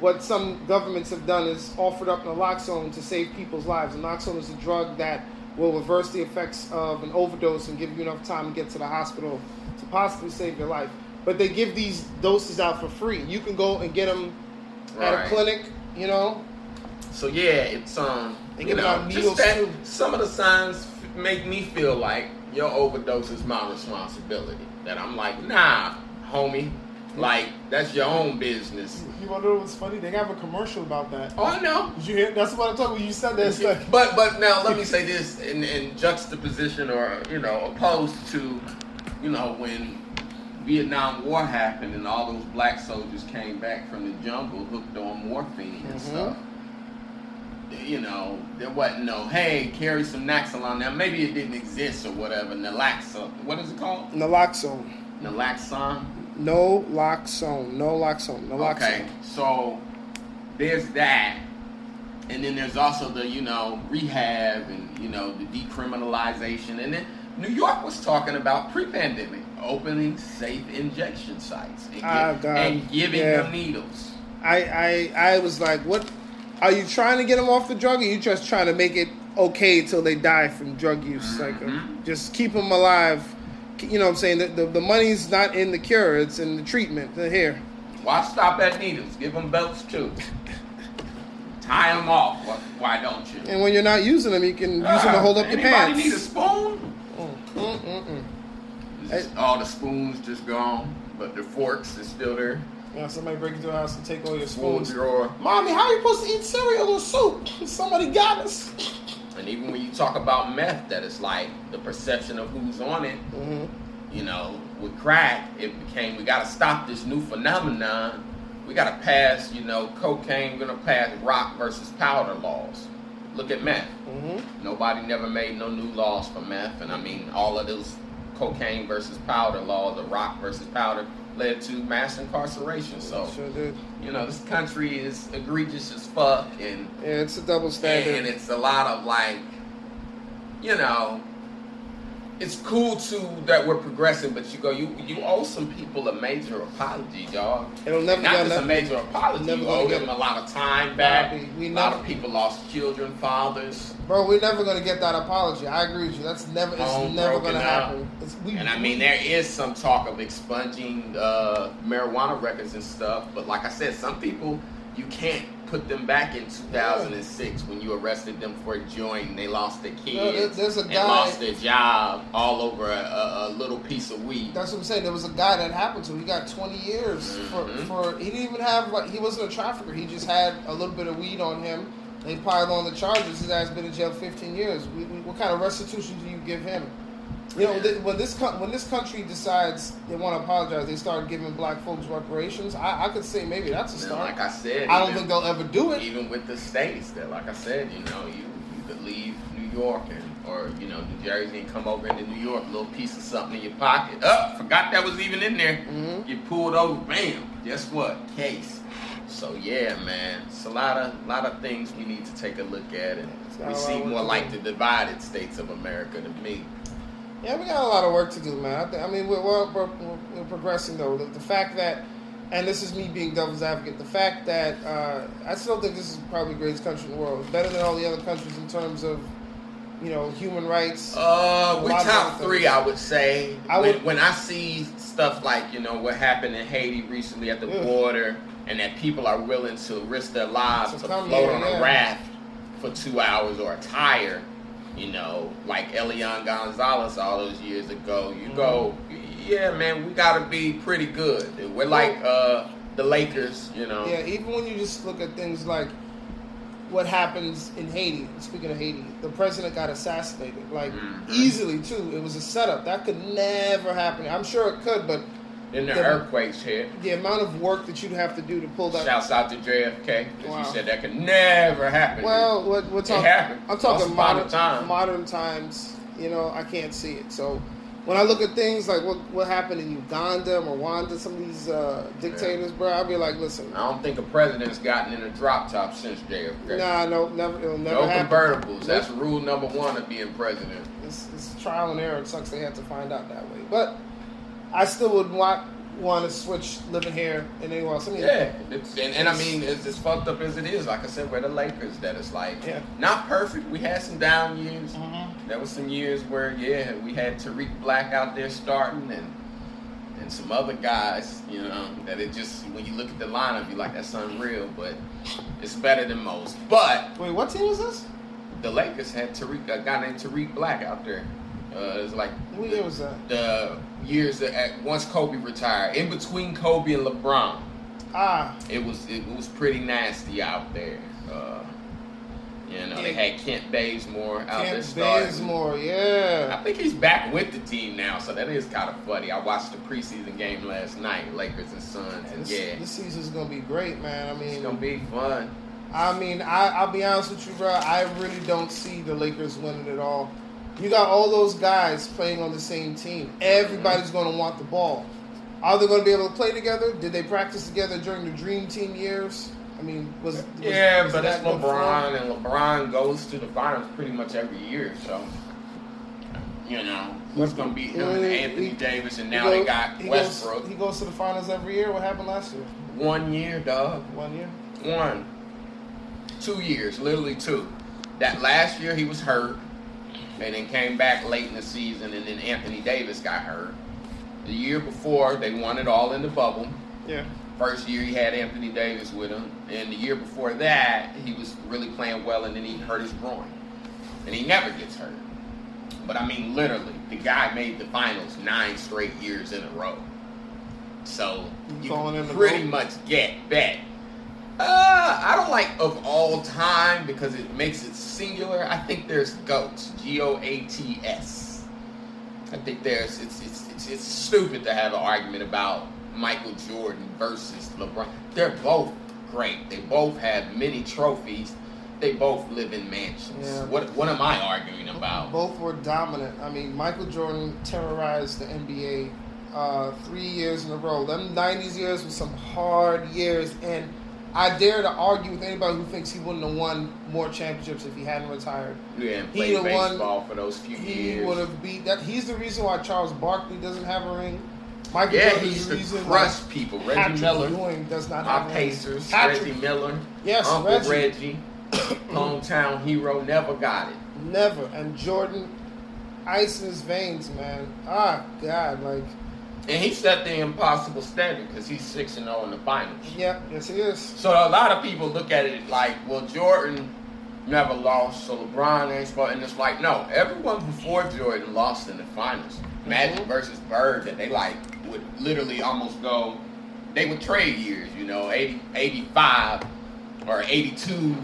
what some governments have done is offered up naloxone to save people's lives. Naloxone is a drug that will reverse the effects of an overdose and give you enough time to get to the hospital to possibly save your life. But they give these doses out for free. You can go and get them at a clinic, you know. So yeah, it's um, They you know, just that too. some of the signs f- make me feel like your overdose is my responsibility. That I'm like, nah, homie, like that's your own business. You want to know what's funny? They have a commercial about that. Oh, I know. Did you hear? That's what I'm talking. When you said that, like, But but now let me say this in, in juxtaposition or you know opposed to you know when Vietnam War happened and all those black soldiers came back from the jungle hooked on morphine and Mhm. stuff. You know there wasn't no hey carry some Naxalon now maybe it didn't exist or whatever Naloxone what is it called naloxone. Naloxone No loxone. No loxone. Naloxone. Okay, so there's that, and then there's also the you know rehab and you know the decriminalization, and then New York was talking about pre-pandemic opening safe injection sites and, Ah, and giving Yeah. them needles. I, I I was like, what? Are you trying to get them off the drug, or you just trying to make it okay till they die from drug use? Like, uh, Mhm. just keep them alive. You know what I'm saying? The, the, the money's not in the cure; it's in the treatment. The here. Why stop at needles? Give them belts too. Tie them off. Why, don't you? And when you're not using them, you can use them to hold up your pants. anybody need a spoon? Mm, mm. All the spoons just gone, but the forks is still there. Yeah, somebody break into the house and take all your Spoon spoons. drawer. Mommy, how are you supposed to eat cereal or soup? Somebody got us. And even when you talk about meth, that it's like the perception of who's on it. hmm You know, with crack, it became we got to stop this new phenomenon we got to pass, you know, cocaine. We're gonna pass rock versus powder laws. Look at meth. Mm-hmm. Nobody never made no new laws for meth, and I mean all of those cocaine versus powder laws, or rock versus powder, led to mass incarceration. So Sure you know this country is egregious as fuck, and Yeah, it's a double standard. and it's a lot of like, you know, it's cool too that we're progressing, but you go, you you owe some people a major apology, dog. It'll never Not just a major apology. Never You owe them a lot of time back. Nah, we a lot of people lost children, fathers, Bro, we're never gonna get that apology. I agree with you. That's never. It's Home never gonna up. happen. It's, we, and I we- mean there is some talk of expunging uh, marijuana records and stuff. But like I said, some people you can't put them back in 2006 when you arrested them for a joint and they lost their kids there's a and guy- lost their job all over a, a, a little piece of weed. That's what I'm saying. There was a guy that happened to. He got 20 years Mhm. for, for. He didn't even have like. He wasn't a trafficker. He just had a little bit of weed on him. They piled on the charges. His ass been in jail 15 years. We, we, what kind of restitution do you give him? You know, th- when this co- when this country decides they want to apologize, they start giving black folks reparations. I, I could say maybe that's a And start. like I said, I don't even- think they'll ever do it. even with the states that like I said, you know, you you could leave New York and or you know New Jersey and come over into New York, a little piece of something in your pocket. Oh, forgot that was even in there. Mhm. Get pulled over, bam. Guess what? Case. So yeah, man, it's a lot of lot of things we need to take a look at, and we seem more like the divided states of America to me. Yeah, we got a lot of work to do, man. I, th- I mean, we're, we're, we're, we're progressing though. The, the fact that, and this is me being devil's advocate, the fact that uh, I still think this is probably the greatest country in the world. It's better than all the other countries in terms of, you know, human rights. Uh, we top three. I would say. I when, would- when I see stuff like you know what happened in Haiti recently at the Yeah. border, and that people are willing to risk their lives To to, float here, on yeah. a raft for two hours or a tire, you know, like Elian Gonzalez all those years ago. You go, Mm-hmm. yeah, man, we got to be pretty good. We're like uh, the Lakers, you know. Yeah, even when you just look at things like what happens in Haiti. Speaking of Haiti, the president got assassinated, like Mhm. easily too. It was a setup that could never happen. I'm sure it could, but Then the The- earthquakes hit. the amount of work that you'd have to do to pull that. Shouts out to JFK. 'cause Wow. You said that could never happen. Well, what we're talking, happened. I'm talking modern time. modern times. You know, I can't see it. So when I look at things like what what happened in Uganda, Rwanda, some of these uh, dictators, bro, I'll be like, listen, I don't think a president's gotten in a drop top since JFK. nah, no, never, it'll never no happen. convertibles. That's rule number one of being president. It's, it's trial and error. It sucks they had to find out that way, but I still would want want to switch living here and anywhere else. I mean, Yeah, it's, and, and I mean, it's as fucked up as it is. Like I said, we're the Lakers. That it's like Yeah. not perfect. We had some down years. Mhm. There was some years where yeah, we had Tarik Black out there starting and and some other guys. You know that it just when you look at the lineup, you like that's unreal, but it's better than most. But Wait, what team is this? the Lakers had Tarik, a guy named Tarik Black out there. Uh, it was like What year was that? the years that at, once Kobe retired, in between Kobe and LeBron, Ah, it was it was pretty nasty out there. Uh, you know, they had Kent Bazemore out there Kent starting. Bazemore, I think he's back with the team now, so that is kind of funny. I watched the preseason game last night, Lakers and Suns, and This, yeah, this season's gonna be great, man. I mean, it's gonna be fun. I mean, I, I'll be honest with you, bro. I really don't see the Lakers winning at all. You got all those guys playing on the same team. Everybody's going to want the ball. Are they going to be able to play together? Did they practice together during the Dream Team years? I mean, was, was Yeah, was but it's that good form? LeBron, and LeBron goes to the finals pretty much every year. So, you know, who's going to be him and Anthony he- Davis, and now they got he Westbrook. Goes, he goes to the finals every year. What happened last year? One year, dog. One year. One. Two years, literally two. That last year he was hurt, and then came back late in the season, and then Anthony Davis got hurt. The year before, they won it all in the bubble. Yeah. First year he had Anthony Davis with him, and the year before that he was really playing well, and then he hurt his groin, and he never gets hurt. But I mean, literally, the guy made the finals nine straight years in a row. So You pretty much get that. Uh, I don't like of all time because it makes it singular. I think there's goats, G O A T S. I think there's it's, it's it's it's stupid to have an argument about Michael Jordan versus LeBron. They're both great. They both have many trophies. They both live in mansions. Yeah. What what am I arguing about? Both were dominant. I mean, Michael Jordan terrorized the NBA uh, three years in a row. Them '90s years were some hard years, and I dare to argue with anybody who thinks he wouldn't have won more championships if he hadn't retired. Yeah, and He played baseball for those few He years. He would have beat that. He's the reason why Charles Barkley doesn't have a ring. Michael Yeah, Jordan he is the reason crush why people. Reggie Patrick Miller, Ewing does not my have a ring. Pacers, Patrick, Reggie Miller, Yes, Uncle Reggie. Reggie, hometown hero, never got it. never. And Jordan, ice in his veins, man. Ah, God, like, And he set the impossible standard because he's six and zero in the finals. yeah, yes, he is. So a lot of people look at it like, well, Jordan never lost, so LeBron ain't supposed. And it's like, no, everyone before Jordan lost in the finals. Magic Mhm. versus Bird, that they like would literally almost go. They would trade years, you know, 80, 85 or 82.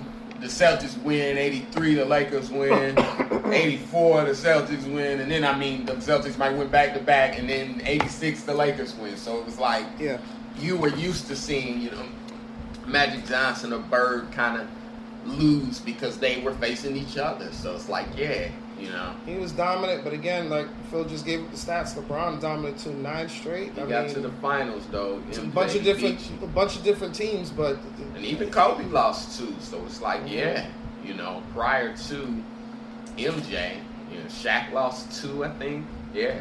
The Celtics win, 83 the Lakers win, 84 the Celtics win, and then I mean the Celtics might win back to back, and then 86 the Lakers win. So it was like Yeah. you were used to seeing, you know, Magic Johnson or Bird kind of lose because they were facing each other. So it's like, yeah, you know, He was dominant, but again, like Phil just gave up the stats. LeBron dominant to nine straight. he I got mean, to the finals though. a bunch of different, a bunch of different teams, but and even Kobe lost two. So it's like, Mm-hmm. yeah, you know, prior to MJ, you know, Shaq lost two, I think. Yeah,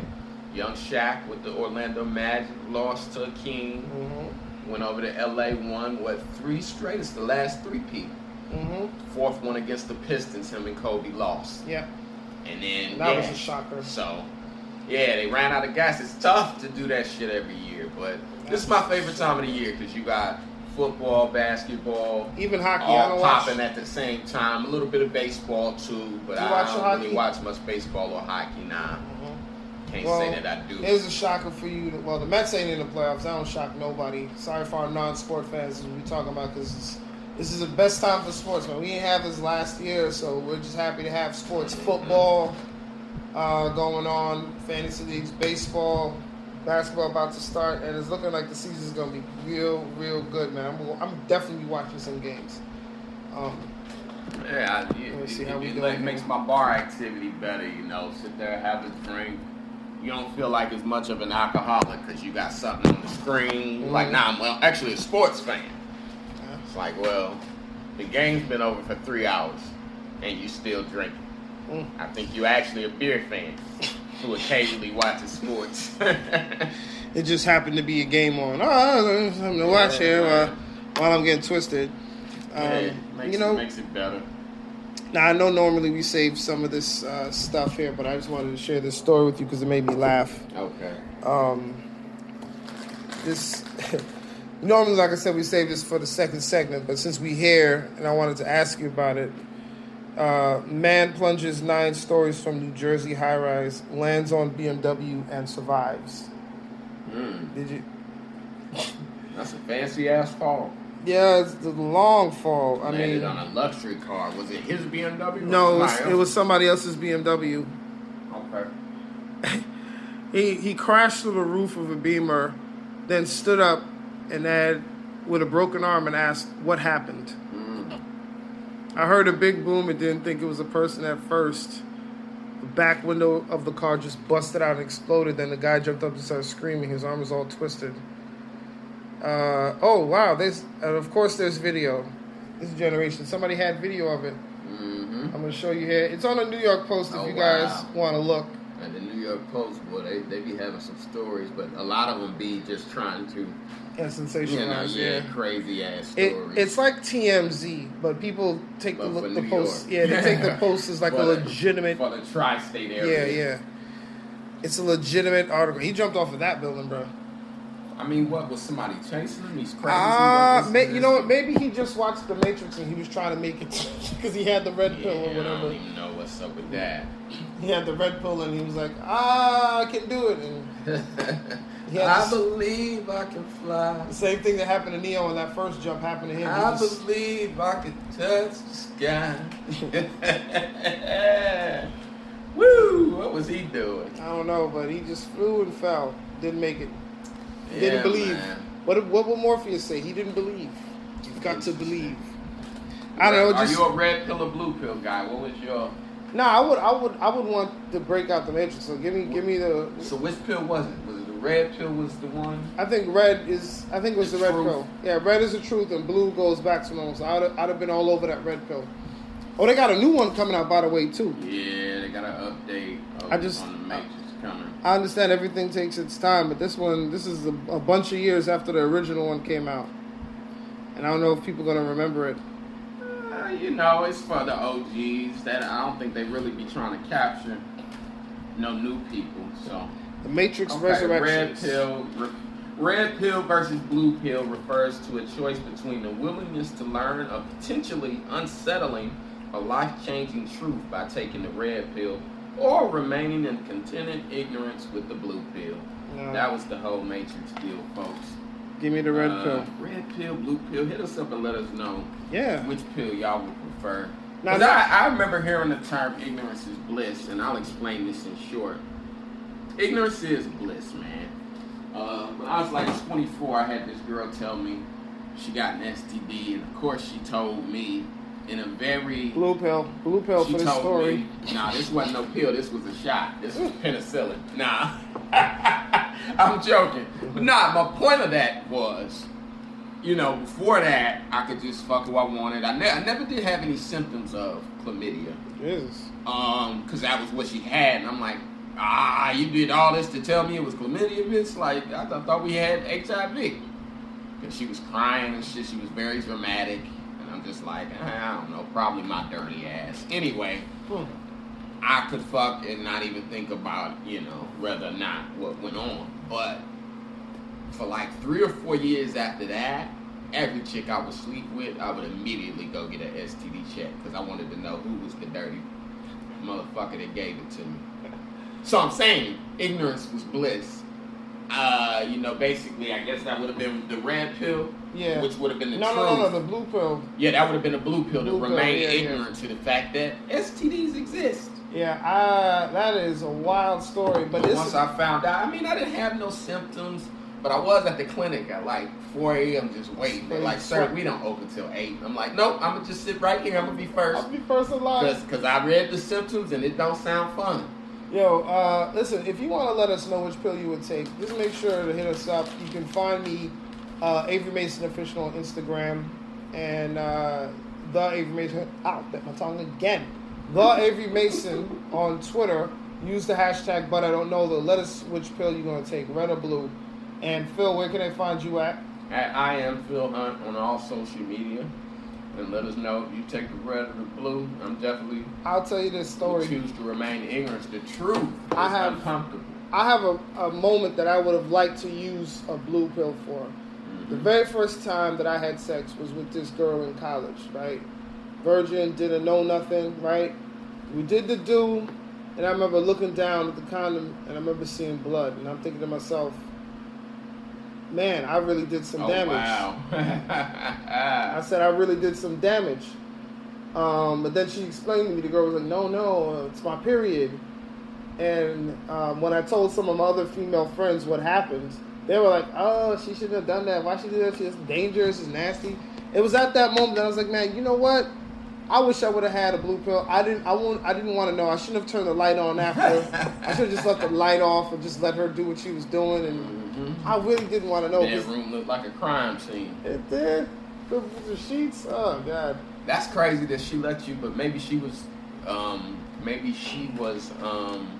young Shaq with the Orlando Magic lost to King. hmm Went over to LA, won what three straight? It's the last three P. hmm Fourth one against the Pistons, him and Kobe lost. yeah, And then that yeah. was a shocker. So yeah, they ran out of gas. It's tough to do that shit every year, but this is my favorite time of the year because you got football, basketball, Even hockey, I all don't watch. popping at the same time. A little bit of baseball too, but Do I don't hockey? really watch much baseball or hockey now. Mhm. Can't Well, say that I do. Here's a shocker for you. Well, the Mets ain't in the playoffs. That don't shock nobody. Sorry for our non-sport fans we talking about because this is the best time for sports, man. We didn't have this last year, so we're just happy to have sports, football uh, going on, fantasy leagues, baseball, basketball about to start, and it's looking like the season's gonna be real, real good, man. I'm, I'm definitely watching some games. Um, Yeah, I, it, see it, how we it, doing makes my bar activity better. You know, sit there, have a drink. You don't feel like as much of an alcoholic because you got something on the screen. Mhm. Like, nah, I'm well, actually a sports fan. Yeah. It's like, well, the game's been over for three hours and you still drinking. Mm. I think you're actually a beer fan who occasionally watches sports. It just happened to be a game on. Oh, there's something to watch here while, while I'm getting twisted. Um, yeah, makes, you know, it, makes it better. now I know normally we save some of this uh, stuff here, but I just wanted to share this story with you because it made me laugh. Okay. Um, this normally, like I said, we save this for the second segment, but since we here, and I wanted to ask you about it. Uh, man plunges nine stories from New Jersey high rise, lands on BMW, and survives. Mm, Did you? that's a fancy ass fall. Yeah, it's the long fall. I Landed mean, on a luxury car. Was it his BMW? no, it was, it was somebody else's BMW. Okay. He he crashed through the roof of a Beamer, then stood up and had with a broken arm and asked what happened. Mm. I heard a big boom and didn't think it was a person at first. The back window of the car just busted out and exploded. Then the guy jumped up and started screaming. His arm was all twisted. Uh, oh wow! There's and of course there's video. This generation. Somebody had video of it. hmm I'm gonna show you here. It's on the New York Post if Oh, you guys wow. want to look. York Post, boy, they, they be having some stories, but a lot of them be just trying to, And you know, yeah, yeah. crazy ass It, stories. it's like TMZ, but people take the But the New post. Yeah, they take the post as like a legitimate. for the tri-state area. yeah. Yeah, it's a legitimate article. He jumped off of that building, bro. I mean, what was somebody chasing him? He's crazy. Ah, Ma- you know what? Maybe he just watched The Matrix and he was trying to make it because he had the red Yeah, pill or whatever. I don't even know what's up with that. He had the red pill and he was like, "Ah, I can do it." And Yeah, I believe I can fly. the same thing that happened to Neo in that first jump happened to him. I just- believe I can touch the sky. Woo! What was he doing? I don't know, but he just flew and fell. Didn't make it. He didn't believe. man. What what will Morpheus say? He didn't believe. You've got to believe. I don't know. Are Just you a red pill or blue pill guy? What was your? No. I would I would I would want to break out the matrix. So give me give me the. So which pill was it? Was it the red pill? Was the one? I think red is. I think it was the, The red truth. pill. Yeah, red is the truth, and blue goes back to normal. So I'd have, I'd have been all over that red pill. Oh, they got a new one coming out by the way too. Yeah, they got an update. Of, I just- on the Matrix coming. I understand everything takes its time, but this one, this is a, a bunch of years after the original one came out, and I don't know if people are gonna remember it. Uh, you know, it's for the OGs that I don't think they really be trying to capture no new people. So The Matrix okay, red pill. Re- red pill versus blue pill refers to a choice between the willingness to learn a potentially unsettling or life-changing truth by taking the red pill, or remaining in contented ignorance with the blue pill. No. That was the whole Matrix deal, folks. Give me the red Uh, pill. Red pill, blue pill. Hit us up and let us know Yeah. which pill y'all would prefer. Now I, I remember hearing the term ignorance is bliss, and I'll explain this in short. Ignorance is bliss, man. Uh, when I was like 24, I had this girl tell me she got an STD, and of course she told me in a very Blue pill. Blue pill for this story. me, nah, this wasn't no pill. This was a shot. This was penicillin. Nah, I'm joking. But nah, my point of that was, you know, before that, I could just fuck who I wanted. I, ne- I never did have any symptoms of chlamydia, Jesus. um, because that was what she had, and I'm like, ah, you did all this to tell me it was chlamydia, bitch. Like I th- thought we had HIV. Because she was crying and shit. She was very dramatic. Just like, eh, I don't know, probably my dirty ass. Anyway. I could fuck and not even think about, you know, whether or not what went on. But for like three or four years after that, every chick I would sleep with, I would immediately go get an STD check because I wanted to know who was the dirty motherfucker that gave it to me. So I'm saying ignorance was bliss. Uh, you know, basically, I guess that would have been the red pill, Yeah. which would have been the no, truth. no, no, no. The blue pill. Yeah, that would have been the blue pill Blue to pill, remain yeah, yeah. ignorant to the fact that STDs exist. Yeah, I, that is a wild story. But But once is, I found out, I mean, I didn't have no symptoms, but I was at the clinic at like 4 a.m. just waiting. They're like, sir, we don't open till 8. I'm like, nope, I'm gonna just sit right here. I'm gonna be first. I'll be first in line. Because I read the symptoms and it don't sound fun. Yo, uh, listen, if you want to let us know which pill you would take, just make sure to hit us up. You can find me, uh, Avery Mason Official on Instagram, and uh, The Avery Mason, ow, bit my tongue again. The Avery Mason on Twitter. Use the hashtag, but I don't know, though. Let us which pill you're going to take, red or blue. And Phil, where can I find you at? At I am Phil Hunt on all social media. And let us know if you take the red or the blue. I'm definitely I'll tell you this story. choose to remain ignorant. The truth is I have- uncomfortable. I have a, a moment that I would have liked to use a blue pill for. Mm-hmm. The very first time that I had sex was with this girl in college, right? Virgin, didn't know nothing, right? We did the do, and I remember looking down at the condom and I remember seeing blood, and I'm thinking to myself, man, I really did some oh, damage. wow. I said I really did some damage. Um, but then she explained to me, the girl was like, no, no, it's my period. And um, when I told some of my other female friends what happened, they were like, oh, she shouldn't have done that. Why she did that? She's dangerous, she's nasty. It was at that moment that I was like, man, you know what? I wish I would have had a blue pill. I didn't. I won't. I didn't want to know. I shouldn't have turned the light on after. I should have just left the light off and just let her do what she was doing. And Mhm. I really didn't want to know. 'cause room looked like a crime scene. It did. The, the sheets. Oh God. That's crazy that she let you, but maybe she was, um, maybe she was um,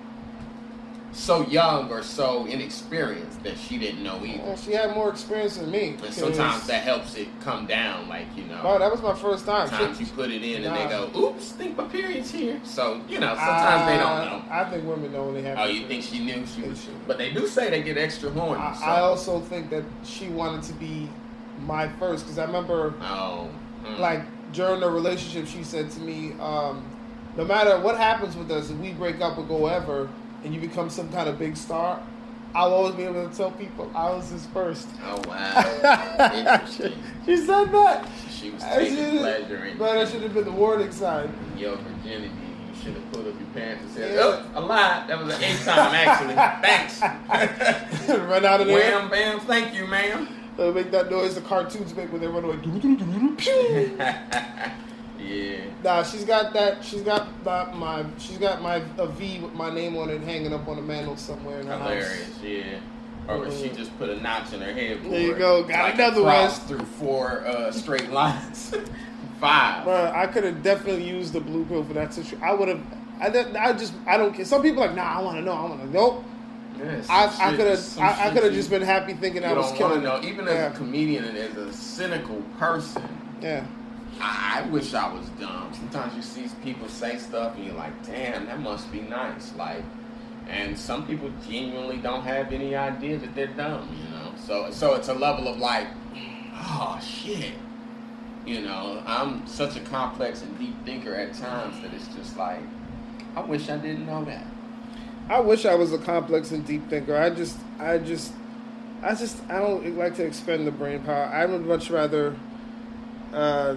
so young or so inexperienced that she didn't know either. Well, she had more experience than me. And sometimes that helps it come down, like you know. Oh, that was my first time. Sometimes She- you put it in and they go, "Oops, think my period's here." So you know, sometimes they don't know. I think women know when they have. Oh, you think she knew she was? But they do say they get extra horny. I, so. I also think that she wanted to be my first because I remember, Oh. hmm. like during the relationship, she said to me, um, "No matter what happens with us, if we break up or go ever, and you become some kind of big star, I'll always be able to tell people I was his first. Oh wow. Interesting. she said that. She was taking pleasure in But I should have been the warning sign. your virginity. You should have pulled up your pants and said, Yeah. "Oh, a lie. That was an eighth time, actually. Thanks." Run out of there. Wham, bam, thank you, ma'am. Uh, make that noise the cartoons make when they run away. Yeah. Nah, she's got that. She's got that, my. She's got my a V with my name on it hanging up on the mantle somewhere in her house. Hilarious, yeah. Or she just put a notch in her head. There you go, got like another one. through four uh, straight lines. Five. Bruh, I could have definitely used the blue pill for that situation. I would have. I, I just. I don't care. Some people are like, nah. I want to know. I want to know. Yes, I, some I shit- could have. I, could have just been happy thinking I was killing. know. Even as yeah. a comedian and as a cynical person, yeah. I, wish I was dumb. Sometimes you see people say stuff and you're like, damn, that must be nice. Like, and some people genuinely don't have any idea that they're dumb. You know, so so it's a level of like, oh shit. You know, I'm such a complex and deep thinker at times that it's just like, I wish I didn't know that. I wish I was a complex and deep thinker. I just, I just, I just, I don't like to expend the brain power. I would much rather uh,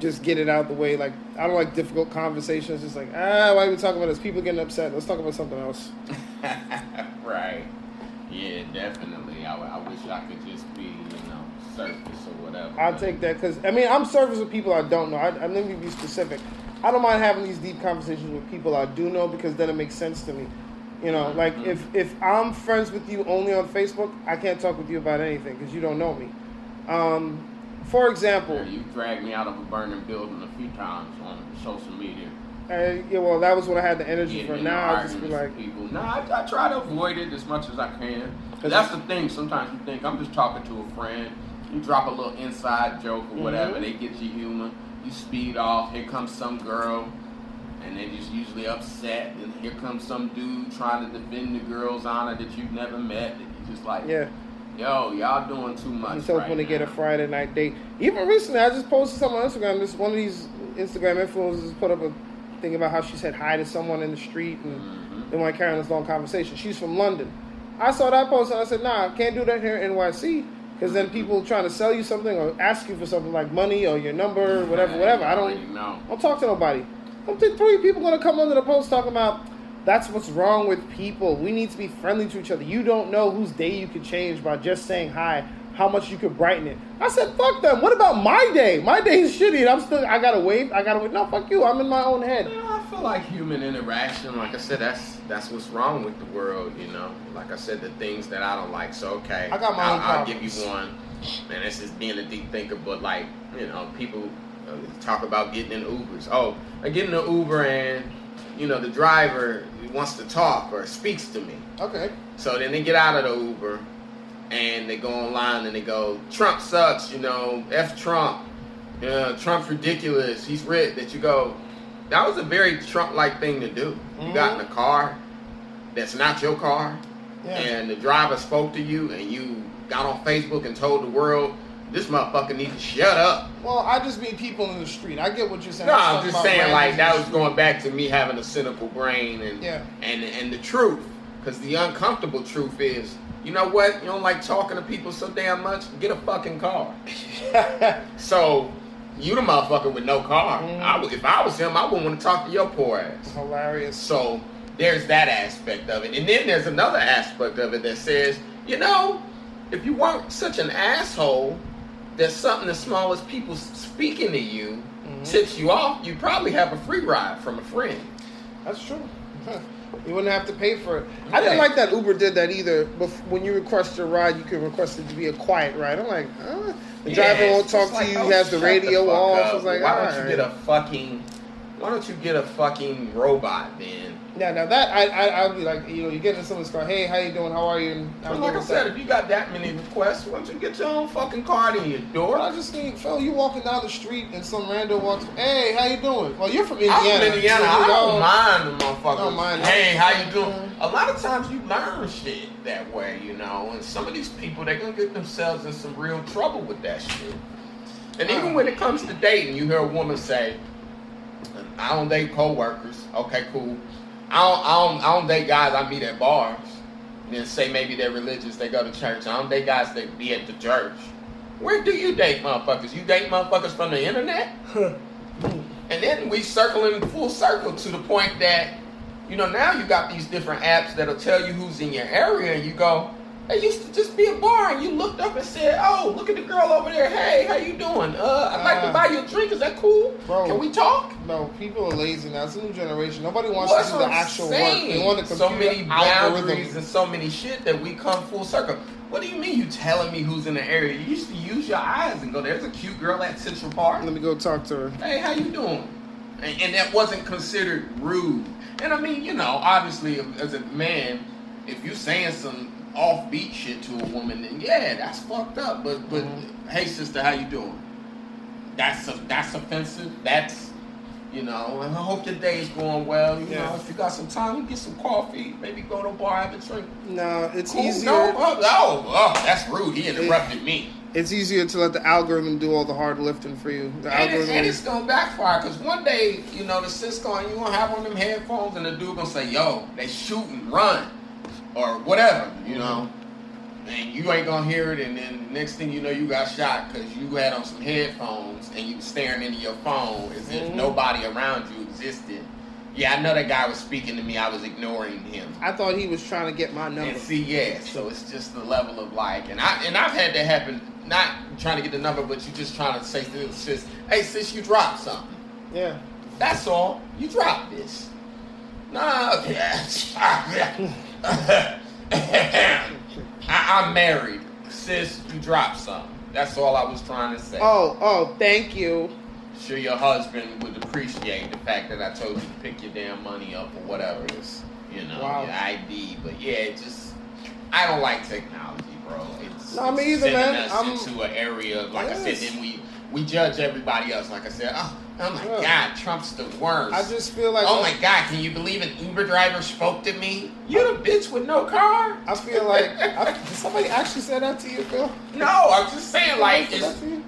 just get it out the way. Like, I don't like difficult conversations. It's like, ah, why are we talking about this? People getting upset. Let's talk about something else. right. Yeah, definitely. I, I wish I could just be, you know, surface or whatever. I'll take that because I mean I'm surface with people I don't know. I, I'm let me be specific. I don't mind having these deep conversations with people I do know because then it makes sense to me. You know, like Mhm. if if I'm friends with you only on Facebook, I can't talk with you about anything because you don't know me. Um, for example, Yeah, you dragged me out of a burning building a few times on social media. uh, yeah, well that was when I had the energy Getting for. Now I just be like, people. No, I, I try to avoid it as much as I can. Cause that's the thing. Sometimes you think I'm just talking to a friend. You drop a little inside joke or whatever. Mhm. They get you humor. You speed off. Here comes some girl, and they just usually upset. And here comes some dude trying to defend the girl's honor that you've never met. And you just like, yeah. Yo, y'all doing too much. You told right to get a. Friday night date. Even recently, I just posted something on Instagram. This one of these Instagram influencers put up a thing about how she said hi to someone in the street and Mhm. they want to carry on this long conversation. She's from London. I saw that post and I said, Nah, I can't do that here in NYC because then people trying to sell you something or ask you for something like money or your number, or whatever, whatever. I don't, know. I don't talk to nobody. Don't think three people gonna come under the post talking about that's what's wrong with people. We need to be friendly to each other. You don't know whose day you could change by just saying hi. How much you could brighten it. I said, fuck them. What about my day? My day is shitty and I'm still I gotta wait. I gotta wait. No, fuck you. I'm in my own head. Yeah, I feel like human interaction, like I said, that's that's what's wrong with the world, you know. Like I said, the things that I don't like. So okay, I got my I'll, own I'll give you one, and this is being a deep thinker, but like you know, people uh, talk about getting in Ubers. Oh, I get in an Uber and you know the driver wants to talk or speaks to me. Okay. So then they get out of the Uber and they go online and they go, Trump sucks, you know, F Trump. Yeah, Trump's ridiculous. He's rich. That you go, that was a very Trump like thing to do. You got in mm-hmm. a car that's not your car, Yeah. and the driver spoke to you, and you got on Facebook and told the world, this motherfucker needs to shut up. Well, I just mean people in the street. I get what you're saying. No, I'm I'm just saying, like that was going back to me having a cynical brain and Yeah. and and the truth, because the uncomfortable truth is, you know what? You don't like talking to people so damn much. Get a fucking car. So you the motherfucker with no car. Mhm. I would, if I was him, I wouldn't want to talk to your poor ass. Hilarious. So there's that aspect of it, and then there's another aspect of it that says, you know, if you weren't such an asshole, that something as small as people speaking to you Mhm. tips you off, you probably have a free ride from a friend. That's true. You wouldn't have to pay for it. I didn't like that Uber did that either. But when you request your ride, you can request it to be a quiet ride. I'm like, uh, the Yeah, driver won't talk just to like, you. oh, He has the radio fuck off. up. It's like, why don't alright. you get a fucking? Why don't you get a fucking robot then? Yeah, now that I I I'll be like, you know, you get in someone's car. Hey, how you doing? How are you? And But like I said, if you got that many requests, why don't you get your own fucking card in your door? I just think, Phil, you walking down the street and some rando walks. Hey, how you doing? Well, you're from Indiana. I'm from Indiana. so I don't mind the motherfuckers. Don't mind. Hey, how you doing? Mhm. A lot of times you learn shit that way, you know. And some of these people, they're gonna get themselves in some real trouble with that shit. And even when it comes to dating, you hear a woman say, "I don't date coworkers." Okay, cool. I don't, I don't, I don't date guys I meet at bars. And then say maybe they're religious, they go to church. I don't date guys that be at the church. Where do you date motherfuckers? You date motherfuckers from the internet? And then we circling full circle to the point that, you know, now you got these different apps that'll tell you who's in your area, and you go, it used to just be a bar, and you looked up and said, "Oh, look at the girl over there. Hey, how you doing? Uh, I'd like to Uh, buy you a drink. Is that cool? bro. Can we talk?" No, people are lazy now. It's a new generation. Nobody wants Well, that's to do the I'm actual saying. work. They want the so many boundaries algorithm. and so many shit that we come full circle. What do you mean you telling me who's in the area? You used to use your eyes and go, "There's a cute girl at Central Park. Let me go talk to her. Hey, how you doing?" And, and that wasn't considered rude. And I mean, you know, obviously, as a man, if you're saying some offbeat shit to a woman, then yeah, that's fucked up. But but Mhm. hey, sister, how you doing? That's a, that's offensive. That's you know. And I hope your day is going well. You Yeah. know, if you got some time, you get some coffee. Maybe go to a bar, have a drink. No, it's Cool. easier. No, oh, oh, oh, that's rude. He interrupted me. It's easier to let the algorithm do all the hard lifting for you. The And, it, algorithm. and it's gonna backfire because one day, you know, the Cisco and you gonna have on them headphones, and the dude gonna say, "Yo, they shooting, run," or whatever, you know. And you ain't gonna hear it, and then next thing you know, you got shot because you had on some headphones and you staring into your phone as if Mhm. nobody around you existed. Yeah, I know that guy was speaking to me. I was ignoring him. I thought he was trying to get my number. And see, yeah, so it's just the level of like, and I and I've had that happen. Not trying to get the number, but you just trying to say to the sis, "Hey, sis, you dropped something." Yeah. That's all. You dropped this. Nah, okay. I, I'm married, sis. You dropped something. That's all I was trying to say. Oh, oh, thank you. Sure, your husband would appreciate the fact that I told you to pick your damn money up or whatever it is. You know, Wow. your ID. But yeah, it just I don't like technology, bro. It's, No, me it's either, sending man. us I'm- into an area of, like I said, then we we judge everybody else. Like I said, oh, oh my Yeah. God, Trump's the worst. I just feel like oh my God, can you believe an Uber driver spoke to me? You the bitch with no car? I feel like I, did somebody actually said that to you, Phil. No, I'm just saying, like, it's, that to you?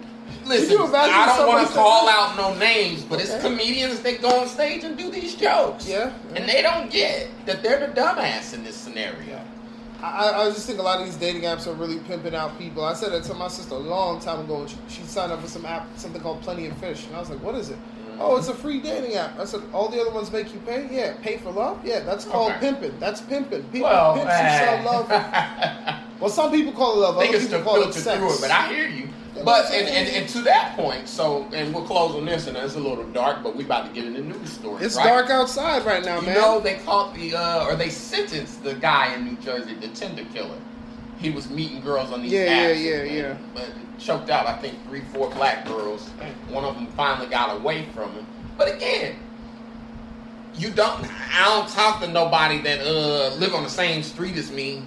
listen, I don't want to call out no names, but it's comedians that go on stage and do these jokes. Yeah. And they don't get that they're the dumbass in this scenario. I, I just think a lot of these dating apps are really pimping out people. I said that to my sister a long time ago. She, she signed up for some app, something called Plenty of Fish, and I was like, "What is it?" Oh, it's a free dating app. I said, "All the other ones make you pay? Yeah, pay for love. Yeah, that's called Okay. pimping. That's pimping. People Well, pimps who sell love. Well, some people call it love. think Other it's people call it sex. it, but I hear you. But and, and, and to that point, so and we'll close on this, and it's a little dark, but we about to get into news stories. it's right? dark outside right now, You man. know, they caught the, uh, or they sentenced the guy in New Jersey, the Tinder killer. He was meeting girls on these Yeah, yeah, yeah, and- yeah. But choked out, I think, three, four black girls. One of them finally got away from him. But again, you don't, I don't talk to nobody that, uh, live on the same street as me.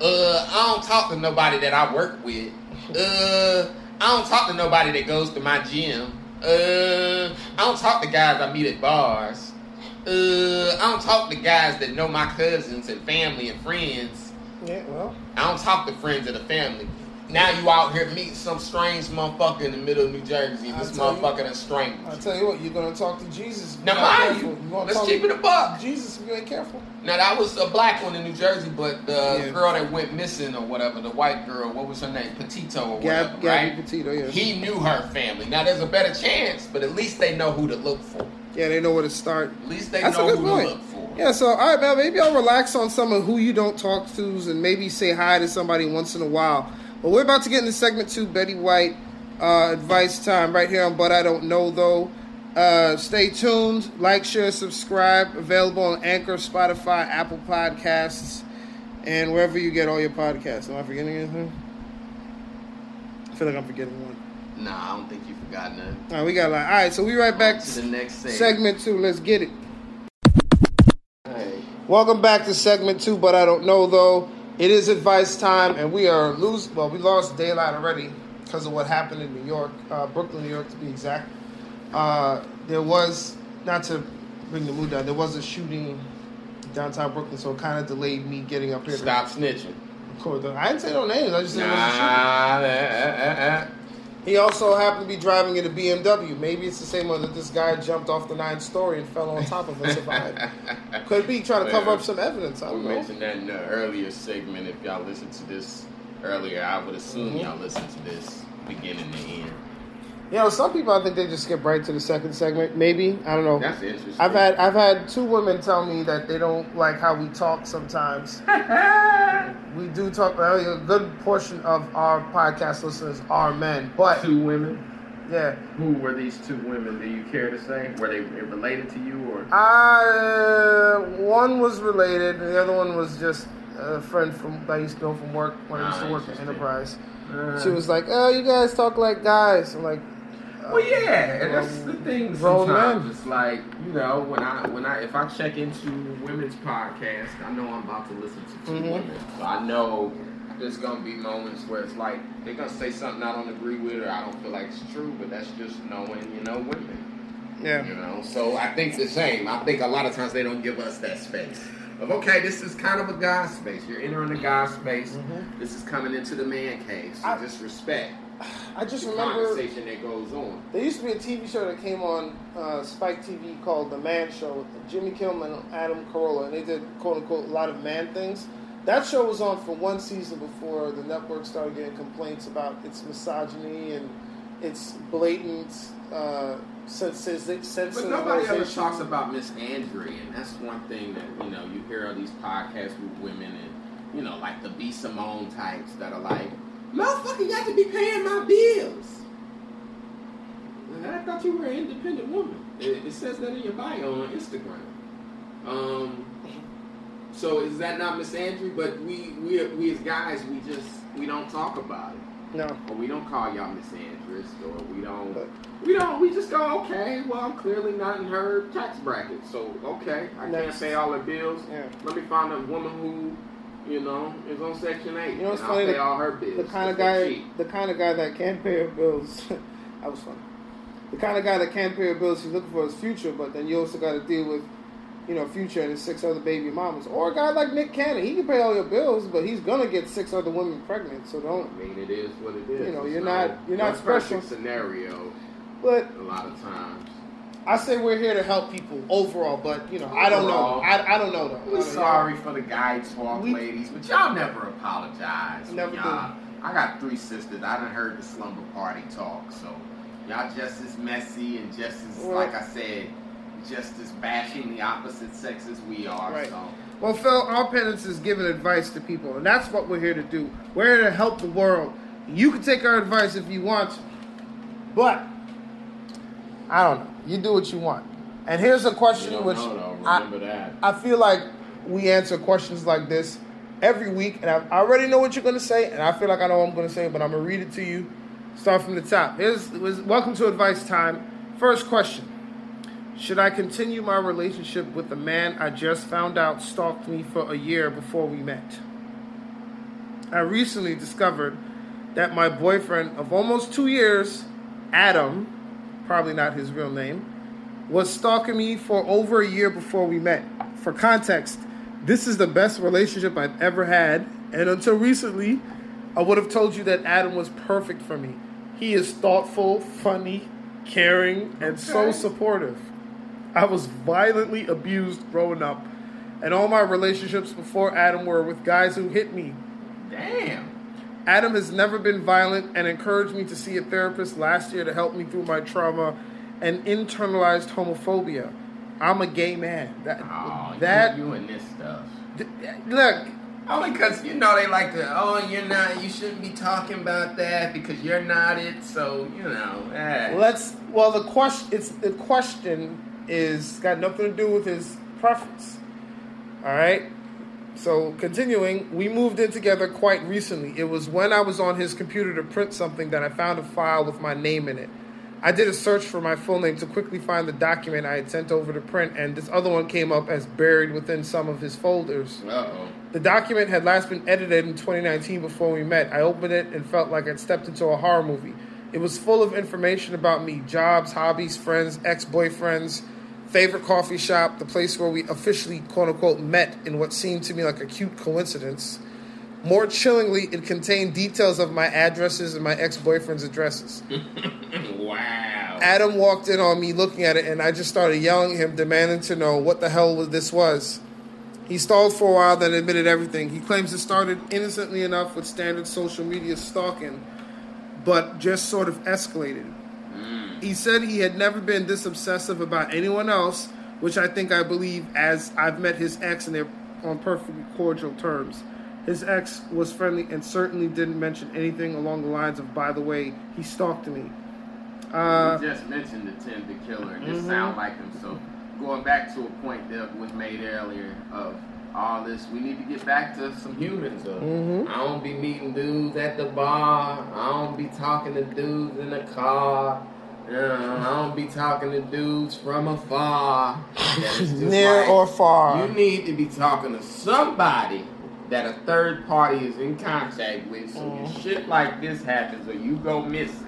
Uh, I don't talk to nobody that I work with. Uh, I don't talk to nobody that goes to my gym. Uh, I don't talk to guys I meet at bars. Uh, I don't talk to guys that know my cousins and family and friends. Yeah, well, I don't talk to friends of the family. Now you out here meeting some strange motherfucker in the middle of New Jersey. This you- motherfucker done strangled I tell you what, you're gonna talk to Jesus. Now mind you, let's keep it a buck. Jesus if you ain't careful. Now that was a black one in New Jersey, but the Yeah. girl that went missing or whatever, the white girl, what was her name? Petito or Gab, whatever, Gabby right? Petito, yeah. He knew her family. Now there's a better chance, but at least they know who to look for. yeah, they know where to start. At least they That's know who point. to look for. Yeah, so all right, man. Maybe I'll relax on some of who you don't talk to, and maybe say hi to somebody once in a while. But we're about to get into segment two, Betty White uh, advice time, right here on But I Don't Know Though. Uh, stay tuned, like, share, subscribe. Available on Anchor, Spotify, Apple Podcasts, and wherever you get all your podcasts. Am I forgetting anything? I feel like I'm forgetting one. Nah, I don't think you forgot nothing. All right, we got a lot. All right, so we right back to the next segment. segment two. Let's get it. Welcome back to segment two, but I don't know though. It is advice time, and we are lose. Well, we lost daylight already because of what happened in New York, uh, Brooklyn, New York, to be exact. Uh, there was not to bring the mood down. There was a shooting downtown Brooklyn, so it kind of delayed me getting up here. Stop snitching. Record I didn't say no names. I just said there was a shooting. Nah, uh, uh, uh, He also happened to be driving in a BMW. Maybe it's the same one that this guy jumped off the ninth story and fell on top of and survived. Could be trying to cover up some evidence. I We don't know. mentioned that in the earlier segment. If y'all listened to this earlier, I would assume Mhm. y'all listened to this beginning to end. You know, some people I think they just skip right to the second segment. Maybe I don't know. That's interesting. I've had I've had two women tell me that they don't like how we talk sometimes. we do talk. A good portion of our podcast listeners are men, but two women. yeah, Who were these two women? Do you care to say? Were they related to you or? I one was related, the other one was just a friend from that I used to know from work when I used to Ah, work at. Enterprise. Uh, She was like, "Oh, you guys talk like guys." I'm like, Well, yeah, and that's the thing. Sometimes it's like you know when I when I if I check into women's podcast, I know I'm about to listen to 2 Mhm. women. So I know there's gonna be moments where it's like they're gonna say something I don't agree with or I don't feel like it's true, but that's just knowing you know women. "Yeah." You know, so I think the same. I think a lot of times they don't give us that space of okay, this is kind of a guy space. You're entering the guy space. Mhm. This is coming into the man cave. So I- just respect I just the remember conversation that goes on. there used to be a TV show that came on uh, Spike TV called The Man Show with Jimmy Kimmel and Adam Carolla, and they did quote unquote a lot of man things. That show was on for one season before the network started getting complaints about its misogyny and its blatant uh, sensiz- But nobody ever talks about misandry, and that's one thing that you know you hear all these podcasts with women and you know like the B Simone types that are like, motherfucker, you got to be paying my bills. And I thought you were an independent woman. It, it says that in your bio on Instagram. Um, so is that not misandry? But we we we as guys we just we don't talk about it. No, Or we don't call y'all Miss Andress, or we don't, But- we don't, we just go, okay, well, I'm clearly not in her tax bracket, so okay, I Next. can't pay all her bills. yeah. Let me find a woman who, you know, it's on Section 8. You know and funny? I'll pay The- all her bills. the kind of guy, the kind of guy that can pay her bills. that was funny. The kind of guy that can pay her bills, he's looking for his future, but then you also got to deal with, you know, future and his six other baby mamas. Or a guy like Nick Cannon, he can pay all your bills, but he's gonna get six other women pregnant. So don't. I mean, it is what it is. You know, It's you're no- not- you're not special. scenario But a lot of times. I say we're here to help people overall. But you know, I don't know. I, I don't know though. We're sorry for the guy talk, We- ladies, but y'all never apologize. Never y'all, I got three sisters. I done heard the slumber party talk, so y'all just as messy and just as, Well- like I said, just as bashing the opposite sex as we are. Right. So Well, Phil, our penance is giving advice to people, and that's what we're here to do. We're here to help the world. You can take our advice if you want to, but I don't know. You do what you want. And here's a question which know. I. I feel like we answer questions like this every week, and I I already know what you're going to say, and I feel like I know what I'm going to say, but I'm going to read it to you. Start from the top. Here's was welcome to advice time. First question: Should I continue my relationship with the man I just found out stalked me for a year before we met? I recently discovered that my boyfriend of almost two years, Adam, probably not his real name, was stalking me for over a year before we met. For context, this is the best relationship I've ever had, and until recently, I would have told you that Adam was perfect for me. He is thoughtful, funny, caring, and so supportive. I was violently abused growing up, and all my relationships before Adam were with guys who hit me. Damn. Adam has never been violent and encouraged me to see a therapist last year to help me through my trauma and internalized homophobia. I'm a gay man. That Oh, that you, you and this stuff. th- look, Only because you know they like to. Oh, you're not. You shouldn't be talking about that because you're not it. So you know. Eh. let's well the question it's the question is got nothing to do with his preference. All right? So continuing, we moved in together quite recently. It was when I was on his computer to print something that I found a file with my name in it. I did a search for my full name to quickly find the document I had sent over to print, and this other one came up as buried within some of his folders. Uh oh. The document had last been edited in 2019 before we met. I opened it and felt like I'd stepped into a horror movie. It was full of information about me jobs, hobbies, friends, ex boyfriends, favorite coffee shop, the place where we officially, quote unquote, met in what seemed to me like a cute coincidence. More chillingly, it contained details of my addresses and my ex boyfriend's addresses. wow. Adam walked in on me looking at it, and I just started yelling at him, demanding to know what the hell this was. He stalled for a while, then admitted everything. He claims it started innocently enough with standard social media stalking, but just sort of escalated. He said he had never been this obsessive about anyone else, which I think I believe as I've met his ex and they're on perfectly cordial terms. His ex was friendly and certainly didn't mention anything along the lines of, by the way, he stalked me. Uh, you just mentioned the Tinder killer, and it Mhm. sound like him. So going back to a point that was made earlier of all this, we need to get back to some humans. Mhm. I don't be meeting dudes at the bar. I don't be talking to dudes in the car. Uh, I don't be talking to dudes from afar. That is just near like- or far. you need to be talking to somebody that a third party is in contact with. So when Mhm. shit like this happens or you go missing,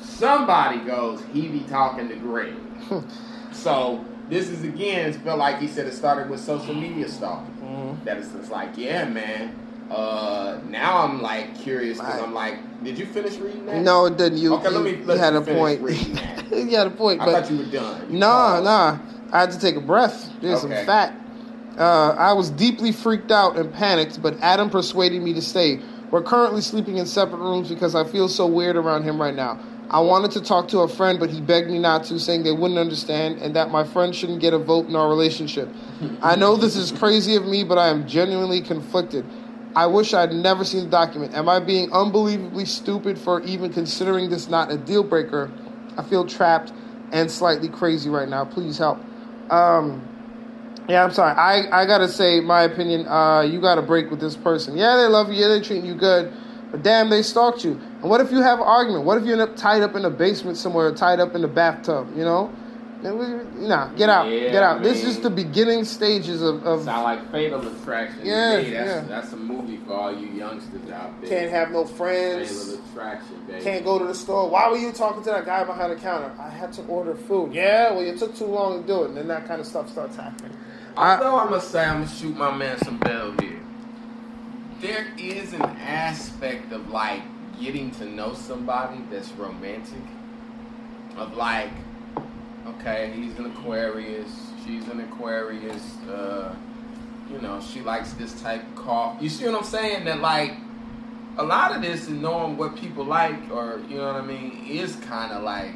somebody goes, he be talking to Greg. so this is again, it felt like he said it started with social media stalking. Mhm. That is just like, yeah, man. Uh, now I'm like curious because I'm like, did you finish reading that? No, it didn't. You, Okay, let you, me- you had a point. you had a point, I but thought you were done. You Nah, paused. nah. I had to take a breath. There's some fat. Uh, I was deeply freaked out and panicked, but Adam persuaded me to stay. We're currently sleeping in separate rooms because I feel so weird around him right now. I wanted to talk to a friend, but he begged me not to, saying they wouldn't understand and that my friend shouldn't get a vote in our relationship. I know this is crazy of me, but I am genuinely conflicted. I wish I'd never seen the document. Am I being unbelievably stupid for even considering this not a deal breaker? I feel trapped and slightly crazy right now. Please help. Um, yeah, I'm sorry. I, I gotta say my opinion. Uh, you gotta break with this person. Yeah, they love you. Yeah, they treating you good. But damn, they stalked you. And what if you have an argument? What if you end up tied up in a basement somewhere, tied up in the bathtub? You know, nah, get out, Yeah, get out. This is the beginning stages of, of Sound like Fatal Attraction. Yeah, me. that's, yeah. that's a movie for all you youngsters out there. can't have no friends. Fatal. Attraction, baby. Can't go to the store. Why were you talking to that guy behind the counter? I had to order food. Yeah, well, you took too long to do it, and then that kind of stuff starts happening. I- Although I'm gonna say I'm gonna shoot my man some bell here. There is an aspect of like getting to know somebody that's romantic. Of like, okay, he's an Aquarius, she's an Aquarius. Uh, you know, she likes this type of coffee. You see what I'm saying? That like a lot of this and knowing what people like, or you know what I mean, is kind of like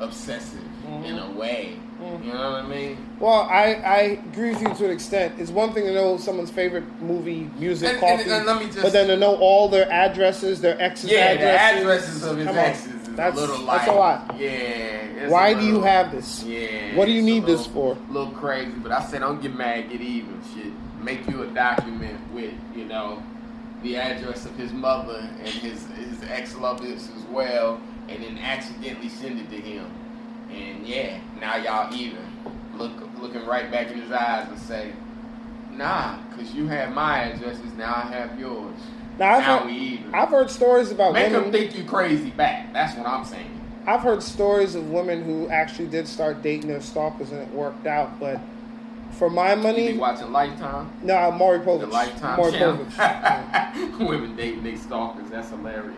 obsessive in a way. Mhm. You know what I mean? Well, I, I agree with you to an extent. It's one thing to know someone's favorite movie, music, And- coffee, and- and just- but then to know all their addresses, their exes' Yeah, addresses. the addresses of his Come on. That's- a little that's a lot. Yeah. Why a do you have this? Yeah. What do you a need this little- for? little crazy, but I said don't get mad, get even. Shit, make you a document with you know the address of his mother and his his ex lovers as well, and then accidentally send it to him. And yeah, now y'all even. Look looking right back in his eyes and say, Nah, cause you have my addresses, now I have yours. Now, I've now heard. I've heard stories about Make women. them think you crazy back. That's what I'm saying. I've heard stories of women who actually did start dating their stalkers and it worked out. But for my You be money, watching Lifetime? no, Maury The Povich. Lifetime Maury channel. Povich. Women dating their stalkers. That's hilarious.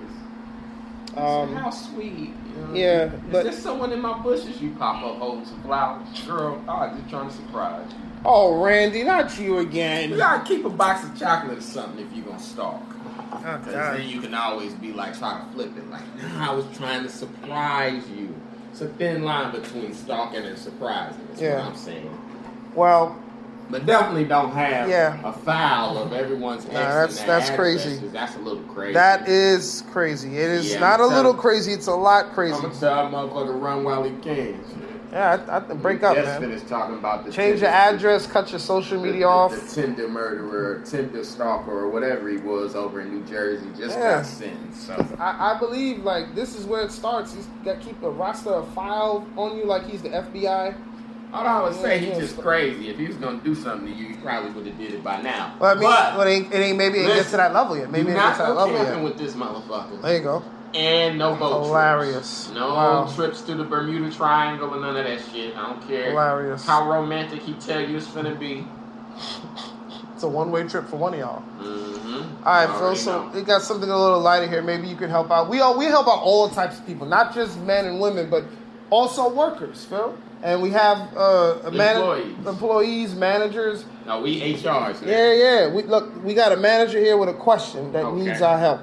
Um, How sweet. You know? yeah, Is but- there someone in my bushes? You pop up holding some flowers. Girl, I was just trying to surprise you. oh, Randy, not you again. You gotta keep a box of chocolate or something if you're gonna stalk. Oh, Because then you can always be like, try to flip it. Like, nah, I was trying to surprise you. It's a thin line between stalking and surprising. Is Yeah. what I'm saying. Well, But definitely don't have Yeah. a file of everyone's Nah, that's- that's crazy. That's a little crazy. that is crazy. It is Yeah, not a little crazy. It's a lot crazy. I'm gonna tell a motherfucker run while he can. Yeah, I, I break up, man. finished talking about the Change your Tinder- address, cut your social media the, off. The Tinder murderer, Tinder stalker, or whatever he was over in New Jersey just Yeah. got sentenced. So I, I believe like this is where it starts. He's got keep a roster of file on you like he's the FBI. all I would say, he's just crazy. If he was gonna do something to you, he probably would have did it by now. But I mean, But- but it ain't, it ain't maybe it gets to that level yet. Maybe it not gets to that level yet. with this motherfucker. There you go. And no boat Hilarious. trips. No Wow. trips to the Bermuda Triangle and none of that shit. I don't care Hilarious. how romantic he tell you it's gonna be. It's a one way trip for one of y'all. Mm-hmm. All right, Phil. So we got something a little lighter here. Maybe you can help out. We all we help out all types of people, not just men and women, but also workers, Phil. And we have uh, a man- Employees. employees, managers. no, we HRs. now. Yeah, yeah. We look. We got a manager here with a question that Okay. needs our help.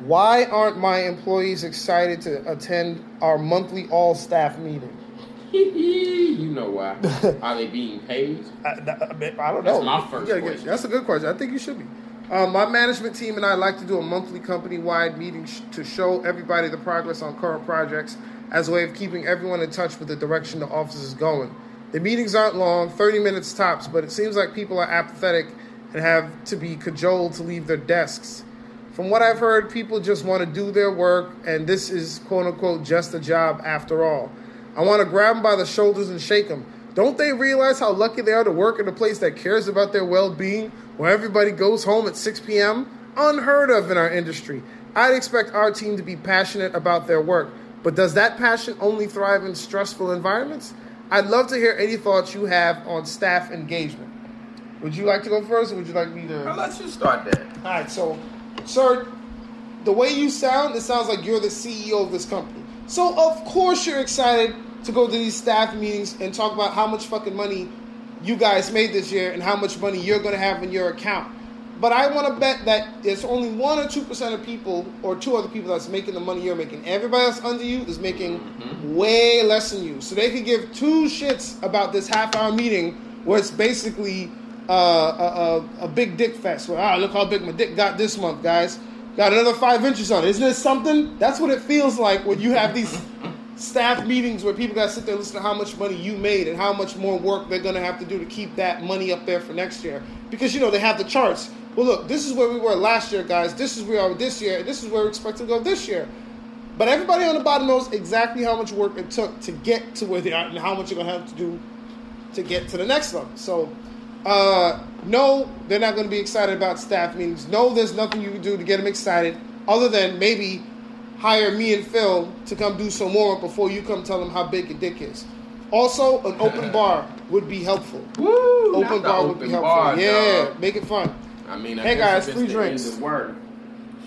Why aren't my employees excited to attend our monthly all staff meeting? you know why? Are they being paid? I, I don't know. That's my first Yeah, yeah, question. That's a good question. I think you should be. Um, my management team and I like to do a monthly company-wide meeting sh- to show everybody the progress on current projects as a way of keeping everyone in touch with the direction the office is going. The meetings aren't long, 30 minutes tops, but it seems like people are apathetic and have to be cajoled to leave their desks. From what I've heard, people just want to do their work, and this is quote unquote just a job after all. I want to grab them by the shoulders and shake them. Don't they realize how lucky they are to work in a place that cares about their well being, where everybody goes home at 6 p.m.? Unheard of in our industry. I'd expect our team to be passionate about their work, but does that passion only thrive in stressful environments? I'd love to hear any thoughts you have on staff engagement. Would you like to go first, or would you like me to? Well, let's just start there. All right, so, sir, the way you sound, it sounds like you're the CEO of this company. So, of course, you're excited to go to these staff meetings and talk about how much fucking money you guys made this year and how much money you're going to have in your account. But I want to bet that it's only one or two percent of people, or two other people that's making the money you're making. Everybody else under you is making mm-hmm. way less than you, so they could give two shits about this half-hour meeting where it's basically uh, a, a, a big dick fest. Where ah, look how big my dick got this month, guys. Got another five inches on it. Isn't this something? That's what it feels like when you have these staff meetings where people got to sit there and listen to how much money you made and how much more work they're going to have to do to keep that money up there for next year. Because, you know, they have the charts. Well, look, this is where we were last year, guys. This is where we are this year. And this is where we expect to go this year. But everybody on the bottom knows exactly how much work it took to get to where they are and how much you're going to have to do to get to the next level. So, uh, no, they're not going to be excited about staff meetings. No, there's nothing you can do to get them excited other than maybe hire me and Phil to come do some more before you come tell them how big your dick is. Also, an open bar would be helpful. Woo! Open the bar would be helpful. bar, yeah, dog. make it fun. I mean, I Hey, guys, if free the drinks. End of work,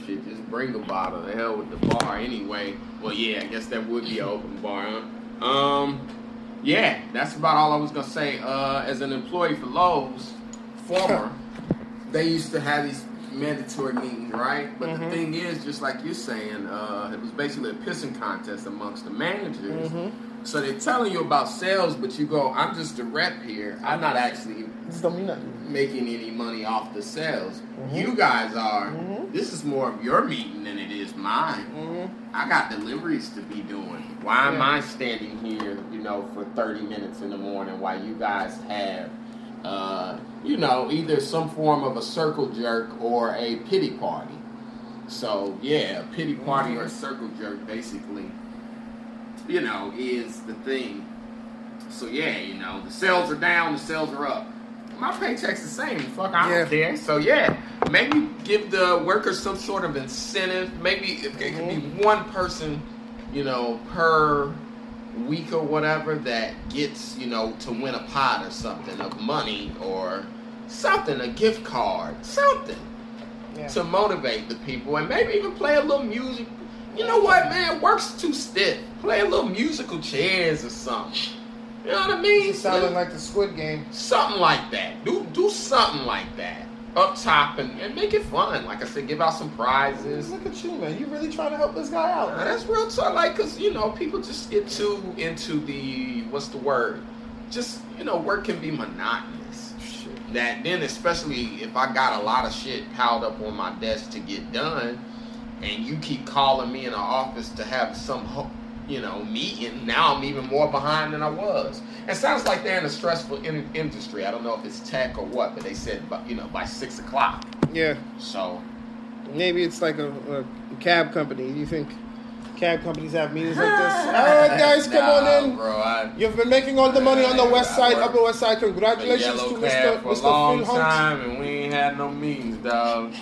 shit, just bring a bottle. The hell with the bar anyway. Well, yeah, I guess that would be an open bar. Huh? Um, yeah, that's about all I was gonna say. Uh, as an employee for Lowe's, former, they used to have these mandatory meetings, right? But Mhm. the thing is, just like you're saying, uh, it was basically a pissing contest amongst the managers. Mhm. So they're telling you about sales, but you go, "I'm just a rep here. I'm not actually This don't mean making any money off the sales. Mhm. You guys are. Mhm. This is more of your meeting than it is mine. hmm I got deliveries to be doing. Why am I standing here, you know, for 30 minutes in the morning while you guys have, uh, you know, either some form of a circle jerk or a pity party? So, yeah, a pity party or a circle jerk basically, you know, is the thing. So, yeah, you know, the sales are down, the sales are up. My paycheck's the same. Fuck, I Yeah. don't care. So, yeah, maybe give the workers some sort of incentive. Maybe if it could be mm-hmm. one person, you know, per week or whatever that gets, you know, to win a pot or something of money or something, a gift card, something Yeah. to motivate the people and maybe even play a little music. You know what, man? Work's too stiff. Play a little musical chairs or something. You know what I mean? It's sounding like the Squid Game. something like that. Do do something like that up top and, and make it fun. Like I said, give out some prizes. Look at you, man. You really trying to help this guy out. That's real talk. Like, cause you know, people just get too into the what's the word? Just you know, work can be monotonous. Shit. That then, especially if I got a lot of shit piled up on my desk to get done, and you keep calling me in the office to have some, ho- you know, meeting. Now I'm even more behind than I was. It sounds like they're in a stressful in- industry. I don't know if it's tech or what, but they said, but you know, by six o'clock. Yeah. So Maybe it's like a, a cab company. Do you think cab companies have meetings like this? All right, guys, come Nah, on in. bro. I, You've been making all the money on the west side, upper west side. Congratulations to cab Mr. for a long Phil Hunt. time, and we ain't had no meetings, dog.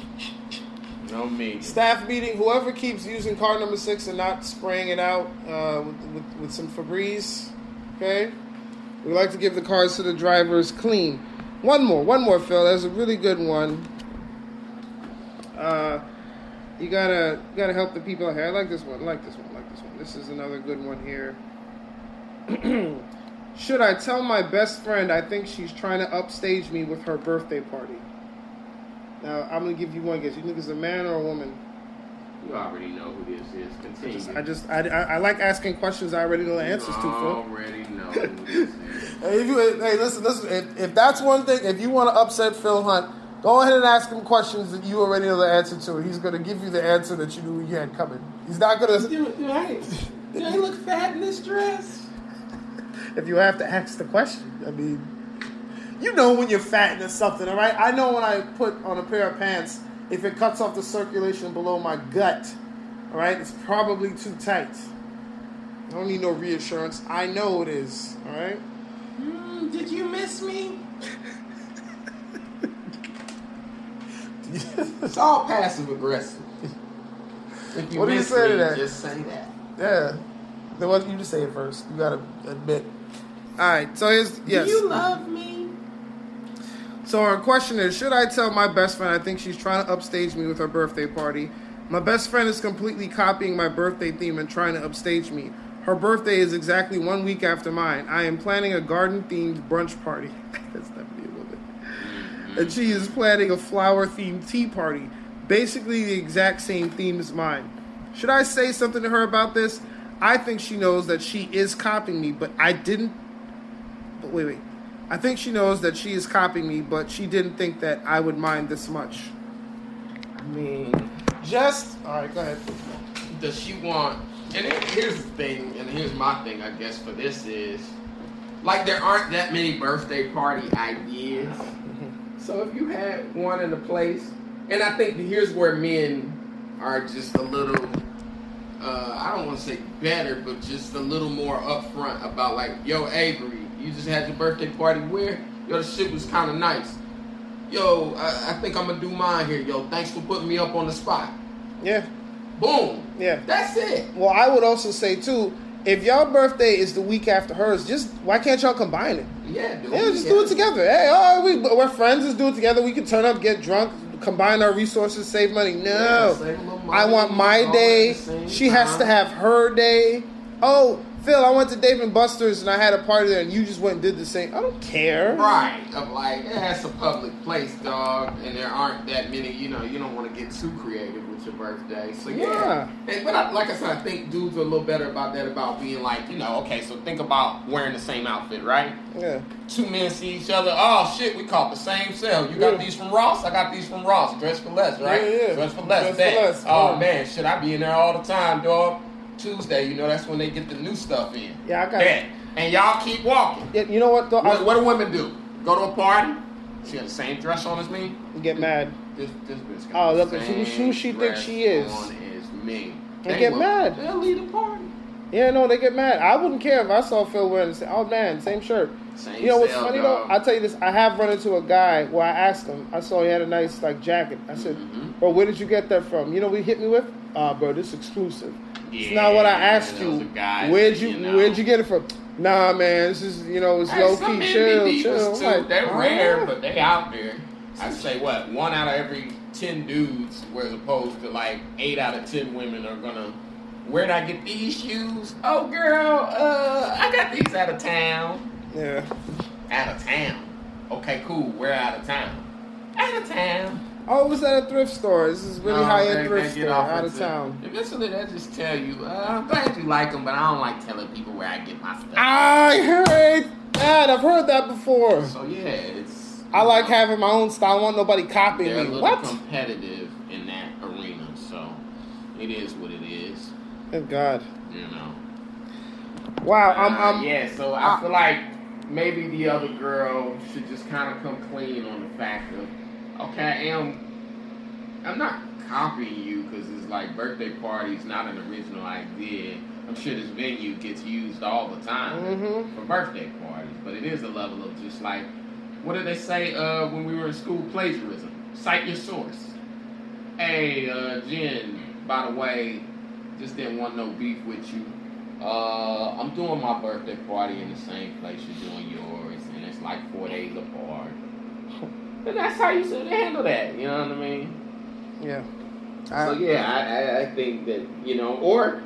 No me. Staff meeting. Whoever keeps using car number six and not spraying it out uh, with, with, with some Febreze, okay? We like to give the cars to the drivers clean. One more, one more, Phil. There's a really good one. Uh, you gotta you gotta help the people out here. I like this one. I like this one. I like this one. This is another good one here. Should I tell my best friend I think she's trying to upstage me with her birthday party? Now I'm gonna give you one guess. You think it's a man or a woman? You already know who this is. Continue. I just I, I, I like asking questions I already know the answers to, you Phil. already know who this is. Hey, if you, hey, listen, listen. If, if that's one thing, if you want to upset Phil Hunt, go ahead and ask him questions that you already know the answer to. He's going to give you the answer that you knew you had coming. He's not going to. Do, do I, do I look fat in this dress? If you have to ask the question, I mean, you know when you're fat into something, all right? I know when I put on a pair of pants, if it cuts off the circulation below my gut, all right, it's probably too tight. I don't need no reassurance. I know it is, all right? Mm, did you miss me? It's all passive aggressive. If you What do you miss say to that? Just say that. Yeah. Then what you just say it first. You gotta admit. Alright, so here's yes. Do you love me? So our question is, should I tell my best friend I think she's trying to upstage me with her birthday party? My best friend is completely copying my birthday theme and trying to upstage me. Her birthday is exactly one week after mine. I am planning a garden themed brunch party. That's definitely a woman. Mm-hmm. And she is planning a flower themed tea party. Basically the exact same theme as mine. Should I say something to her about this? I think she knows that she is copying me, but I didn't but wait, wait. I think she knows that she is copying me, but she didn't think that I would mind this much. I mean, Just all right. Go ahead. does she want? And here's the thing, and here's my thing, I guess, for this is like there aren't that many birthday party ideas. So if you had one in a place, and I think here's where men are just a little, uh, I don't want to say better, but just a little more upfront about like, yo, Avery, you just had your birthday party where? Yo, the shit was kind of nice. Yo, I, I think I'm gonna do mine here. Yo, thanks for putting me up on the spot. Yeah, Boom. yeah. That's it. Well, I would also say too, if y'all birthday is the week after hers, just why can't y'all combine it? Yeah, do Yeah, just do it together. Hey, right, we we're friends. Let's do it together. We can turn up, get drunk, combine our resources, save money. Yeah, No, save money, I want my day. at the same She has to have her day. Oh, Phil, I went to Dave and Buster's and I had a party there, and you just went and did the same. I don't care. Right. Of like, yeah, it's a public place, dog, and there aren't that many. You know, you don't want to get too creative with your birthday. So yeah. And, but I, like I said, I think dudes are a little better about that. About being like, you know, okay, so think about wearing the same outfit, right? Yeah. Two men see each other. Oh shit, we caught the same sale. You got Yeah. these from Ross. I got these from Ross. Dress for less, right? Yeah, yeah. Dress for less. Dress for less. Oh man, should I be in there all the time, dog? Tuesday, you know, that's when they get the new stuff in. Yeah, I got Bet. And y'all keep walking. Yeah, you know what? Though, What, I what do women do? Go to a party? She got the same dress on as me. get mad. This this bitch Oh, got the look at who- who she thinks she is. On as me. They get will- mad. They'll leave the party. Yeah, no, they get mad. I wouldn't care if I saw Phil wearing the same. Oh man, same shirt. Same You know what's funny dog. though? I'll tell you this. I have run into a guy where I asked him. I saw he had a nice like jacket. I said, Mhm. "Bro, where did you get that from?" You know, what he hit me with, "Ah, bro, this exclusive." It's not what I asked you. guys where'd that, you, know. Where'd you get it from? Nah, man, this is you know, it's Hey, low key, chill, chill. Too. like, They're "Ah." rare, but they out there. I say what one out of every ten dudes, whereas opposed to like eight out of ten women are gonna. Where'd I get these shoes? Oh, girl, uh, I got these out of town. Yeah, Out of town. Okay, cool. We're out of town. Out of town. Oh, it was at a thrift store. This is really No, high end thrift store out of town. Eventually, they just tell you, uh, I'm glad you like them, but I don't like telling people where I get my stuff. I heard that. I've heard that before. So yeah, it's. I like know, having my own style. I want nobody copying They're a me. little What? competitive in that arena, so it is what it is. Thank God. You know. Wow, I'm, Uh, I'm yeah, so I feel like maybe the other girl should just kind of come clean on the fact of, okay, I am, I'm not copying you because it's like birthday parties, not an original idea. I'm sure this venue gets used all the time Mhm. for birthday parties, but it is a level of just like, what did they say uh, when we were in school? Plagiarism. Cite your source. Hey, uh, Jen, by the way, just didn't want no beef with you. Uh, I'm doing my birthday party in the same place you're doing yours, and it's like four days apart. And that's how you should handle that. You know what I mean? yeah. So yeah, I, I, I think that you know, or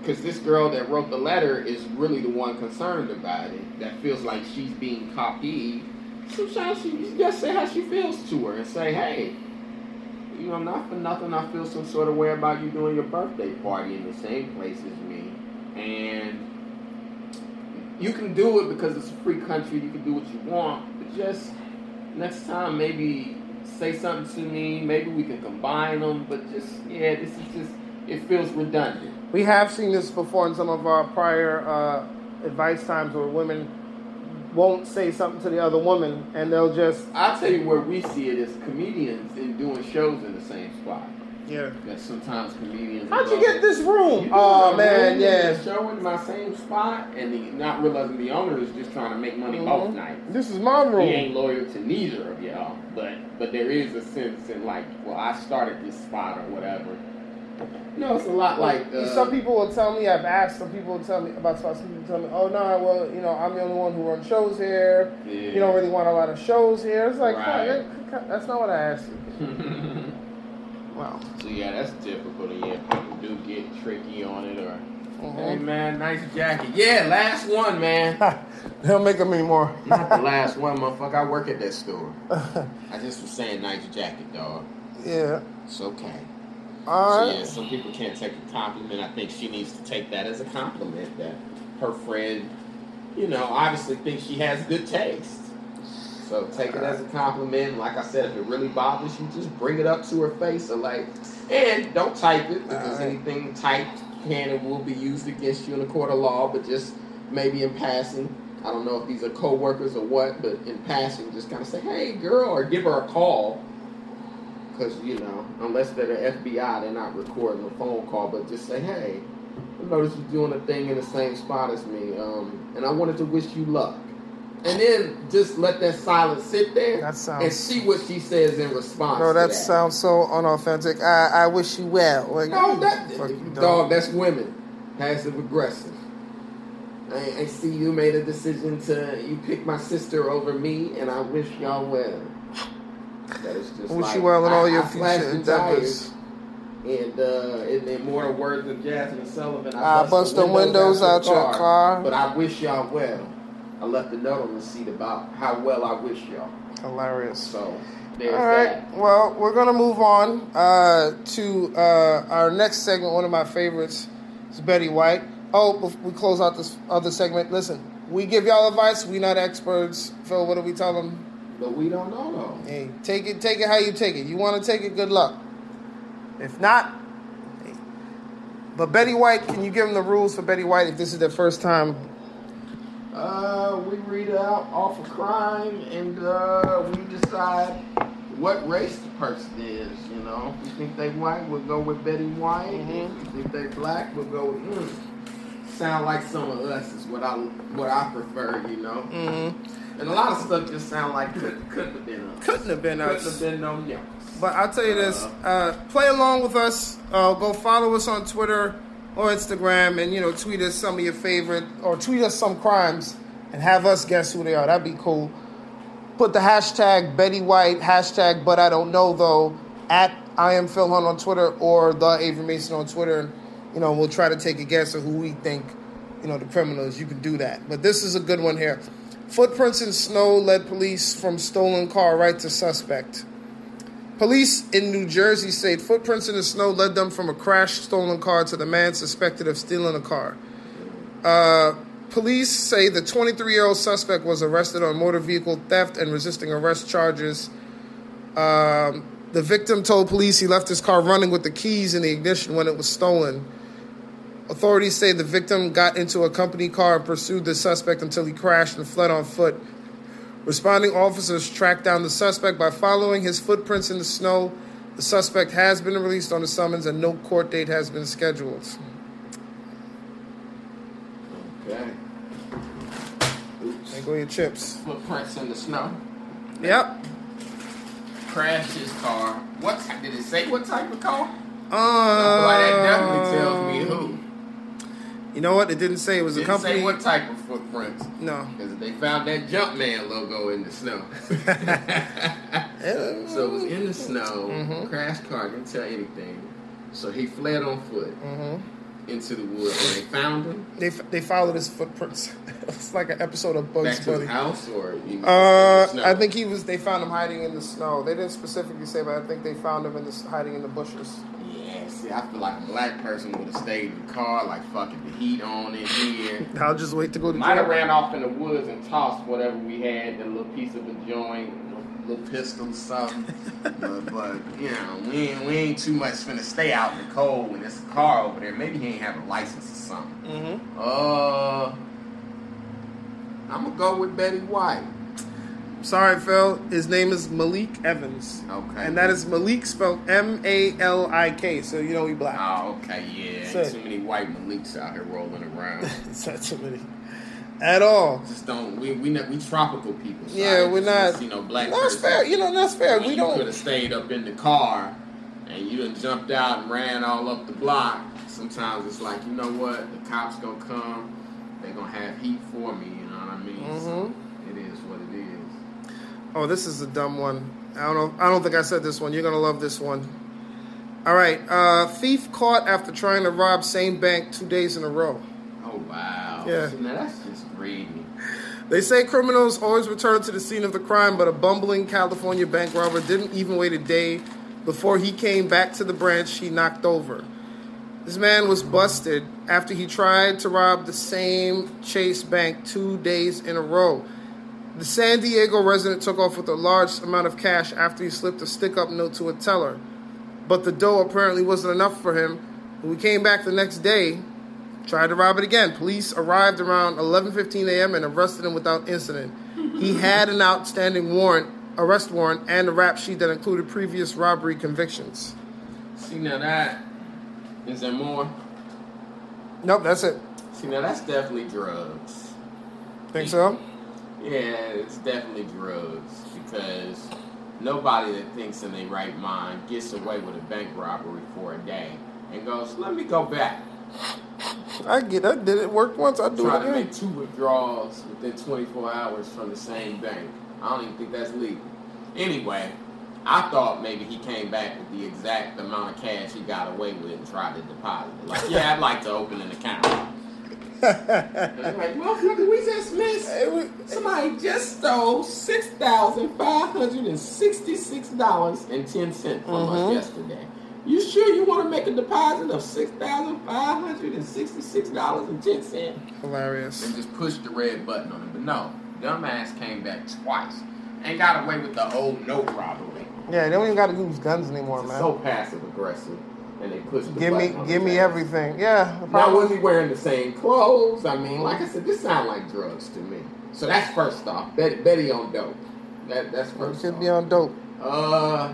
because this girl that wrote the letter is really the one concerned about it, that feels like she's being copied. Sometimes she you just say how she feels to her and say, hey, you know, not for nothing, I feel some sort of way about you doing your birthday party in the same place as me. And you can do it because it's a free country. You can do what you want, but just next time, maybe say something to me. Maybe we can combine them. But just yeah, this is just it feels redundant. We have seen this before in some of our prior uh, advice times where women won't say something to the other woman and they'll just I'll tell you where we see it is comedians in doing shows in the same spot. Yeah. That sometimes comedians. How'd you get this room? Oh man, yeah. did a Show in my same spot, and the, not realizing the owner is just trying to make money both Mhm. nights. This is my room. He ain't loyal to neither of y'all, but but there is a sense in like, well, I started this spot or whatever. No, it's a lot like uh, some people will tell me. I've asked some people will tell me about spots. Some people tell me, "Oh no, well, you know, I'm the only one who runs shows here. Yeah. You don't really want a lot of shows here." It's like, Right. That's not what I asked you. Wow. so yeah, that's typical. Yeah, people do get tricky on it, or hey Mhm. man, nice jacket. Yeah, last one, man. they don't make them anymore. Not the last one, motherfucker. I work at that store. I just was saying nice jacket, dog. yeah. It's okay. All So right. yeah, some people can't take a compliment. I think she needs to take that as a compliment that her friend, you know, obviously thinks she has good taste. So take it as a compliment. Like I said, if it really bothers you, just bring it up to her face or like, and don't type it because Alright. anything typed can and will be used against you in a court of law. But just maybe in passing, I don't know if these are co-workers or what, but in passing, just kind of say, "Hey, girl," or give her a call. Because, you know, unless they're the FBI, they're not recording a phone call, but just say, hey, I noticed you doing a thing in the same spot as me, um, and I wanted to wish you luck. And then just let that silence sit there That and see what she says in response. No, that that sounds so unauthentic. I, I wish you well. Like, No, that dog, that's women. Passive aggressive. I, I see you made a decision to you pick my sister over me, and I wish y'all well. That is just I wish like, you well in I- all your I future endeavors. And uh, in the immortal words of Jazmine Sullivan, I bust bust the windows out your car. But I wish y'all well. I left a note on the seat about how well I wish y'all. Hilarious. So there's All right. that. Well, we're gonna move on uh, to uh, our next segment. One of my favorites is Betty White. Oh, we close out this other segment. Listen, we give y'all advice. We not experts. Phil, what do we tell them? But we don't know though. Hey, take it, take it how you take it. You want to take it, good luck. If not, hey. but Betty White, can you give them the rules for Betty White if this is their first time? Uh, we read out off a crime and uh, we decide what race the person is. You know, if you think they white, we'll go with Betty White. Mhm. If you think they black, we'll go with. Mm. Sound like some of us is what I what I prefer. You know, Mm-hmm. and a lot of stuff just sound like couldn't couldn't have been us. Couldn't have been Couldn't us. have been no yeah. But I'll tell you this: uh, play along with us. Uh, go follow us on Twitter or Instagram, and you know, tweet us some of your favorite, or tweet us some crimes, and have us guess who they are. That'd be cool. Put the hashtag Betty White hashtag, but I don't know though at I am Phil Hunt on Twitter or the Avery Mason on Twitter. And, you know, we'll try to take a guess of who we think, you know, the criminal is. You can do that. But this is a good one here. Footprints in snow led police from stolen car right to suspect. Police in New Jersey say footprints in the snow led them from a crashed stolen car to the man suspected of stealing a car. Uh, police say the 23 year old suspect was arrested on motor vehicle theft and resisting arrest charges. Um, the victim told police he left his car running with the keys in the ignition when it was stolen. Authorities say the victim got into a company car and pursued the suspect until he crashed and fled on foot. Responding officers tracked down the suspect by following his footprints in the snow. The suspect has been released on a summons and no court date has been scheduled. Okay. Oops. There go your chips. Footprints in the snow. Yep. Crashed his car. What? Did it say what type of car? Uh, Boy, that definitely tells me who. You know what? It didn't say it was a Didn't company. say what type of footprints. No. Because they found that Jumpman logo in the snow. so it was in the snow, Mhm. crashed car, didn't tell anything. So he fled on foot. hmm into the woods. And they found him They they followed his footprints. it's like an episode of Bugs back to Bunny. house, or Uh, in the snow? I think he was. They found him hiding in the snow. They didn't specifically say, but I think they found him in the hiding in the bushes. Yeah, see, I feel like a black person would have stayed in the car, like fucking the heat on in here. I'll just wait to go to Might have ran off in the woods and tossed whatever we had, a little piece of a joint, a little pistol, or something. but, but you know, we ain't, we ain't too much finna stay out in the cold when there's a car over there. Maybe he ain't have a license or something. Mm-hmm. Uh, I'm gonna go with Betty White. Sorry, Phil. His name is Malik Evans, Okay. and that is Malik spelled M A L I K. So you know he black. Oh, okay, yeah. So- too many white Maliks out here rolling around. It's not too many at all. Just don't we we not, we tropical people. so Yeah, we're not- You know, black. That's person. fair. You know that's fair. We You don't. could have stayed up in the car, and you done jumped out and ran all up the block. Sometimes it's like, you know what? The cops gonna come. They gonna have heat for me. You know what I mean? So mm-hmm it is what it is. Oh, this is a dumb one. I don't know. I don't think I said this one. You're gonna love this one. All right. Uh, thief caught after trying to rob same bank two days in a row. Oh wow. Yeah. Now that's just greedy. They say criminals always return to the scene of the crime, but a bumbling California bank robber didn't even wait a day before he came back to the branch he knocked over. This man was busted after he tried to rob the same Chase Bank two days in a row. The San Diego resident took off with a large amount of cash after he slipped a stick up note to a teller. But the dough apparently wasn't enough for him. When we came back the next day, tried to rob it again. Police arrived around 11:15 a.m. and arrested him without incident. He had an outstanding warrant, arrest warrant, and a rap sheet that included previous robbery convictions. See now that is there more? Nope, that's it. See now that's definitely drugs. Think so? Yeah, it's definitely drugs because nobody that thinks in their right mind gets away with a bank robbery for a day and goes, "Let me go back." I get it. Did it work once? I do Try it to make two withdrawals within 24 hours from the same bank. I don't even think that's legal. Anyway, I thought maybe he came back with the exact amount of cash he got away with and tried to deposit it. Like, yeah, I'd like to open an account. And I'm like, motherfucker, we just missed. Was- Somebody just stole six thousand five hundred and sixty-six dollars and ten cents from Mhm. us yesterday. You sure you want to make a deposit of six thousand five hundred and sixty-six dollars and ten cents? Hilarious. And just push the red button on it. But no, dumbass came back twice and got away with the old note robbery. Yeah, they don't even got to use guns anymore, man. So passive aggressive, and they pushed the give me, give me ass. everything. Yeah. Now, was he wearing the same clothes? I mean, like I said, this sound like drugs to me. So that's first off. Betty, Betty on dope. That that's first should off. be on dope. Uh,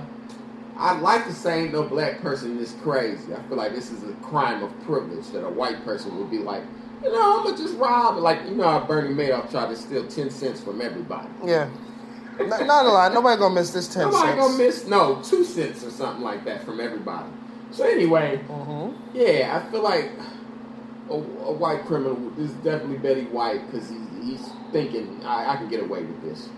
I'd like to say no black person is crazy. I feel like this is a crime of privilege that a white person would be like, you know, I'm gonna just rob. Like you know how Bernie Madoff tried to steal ten cents from everybody. Yeah. Not, not a lot. Nobody gonna miss this ten Nobody cents. gonna miss no two cents or something like that from everybody. So anyway, Mhm. Yeah, I feel like a, a white criminal. This is definitely Betty White because he's, he's thinking I, I can get away with this.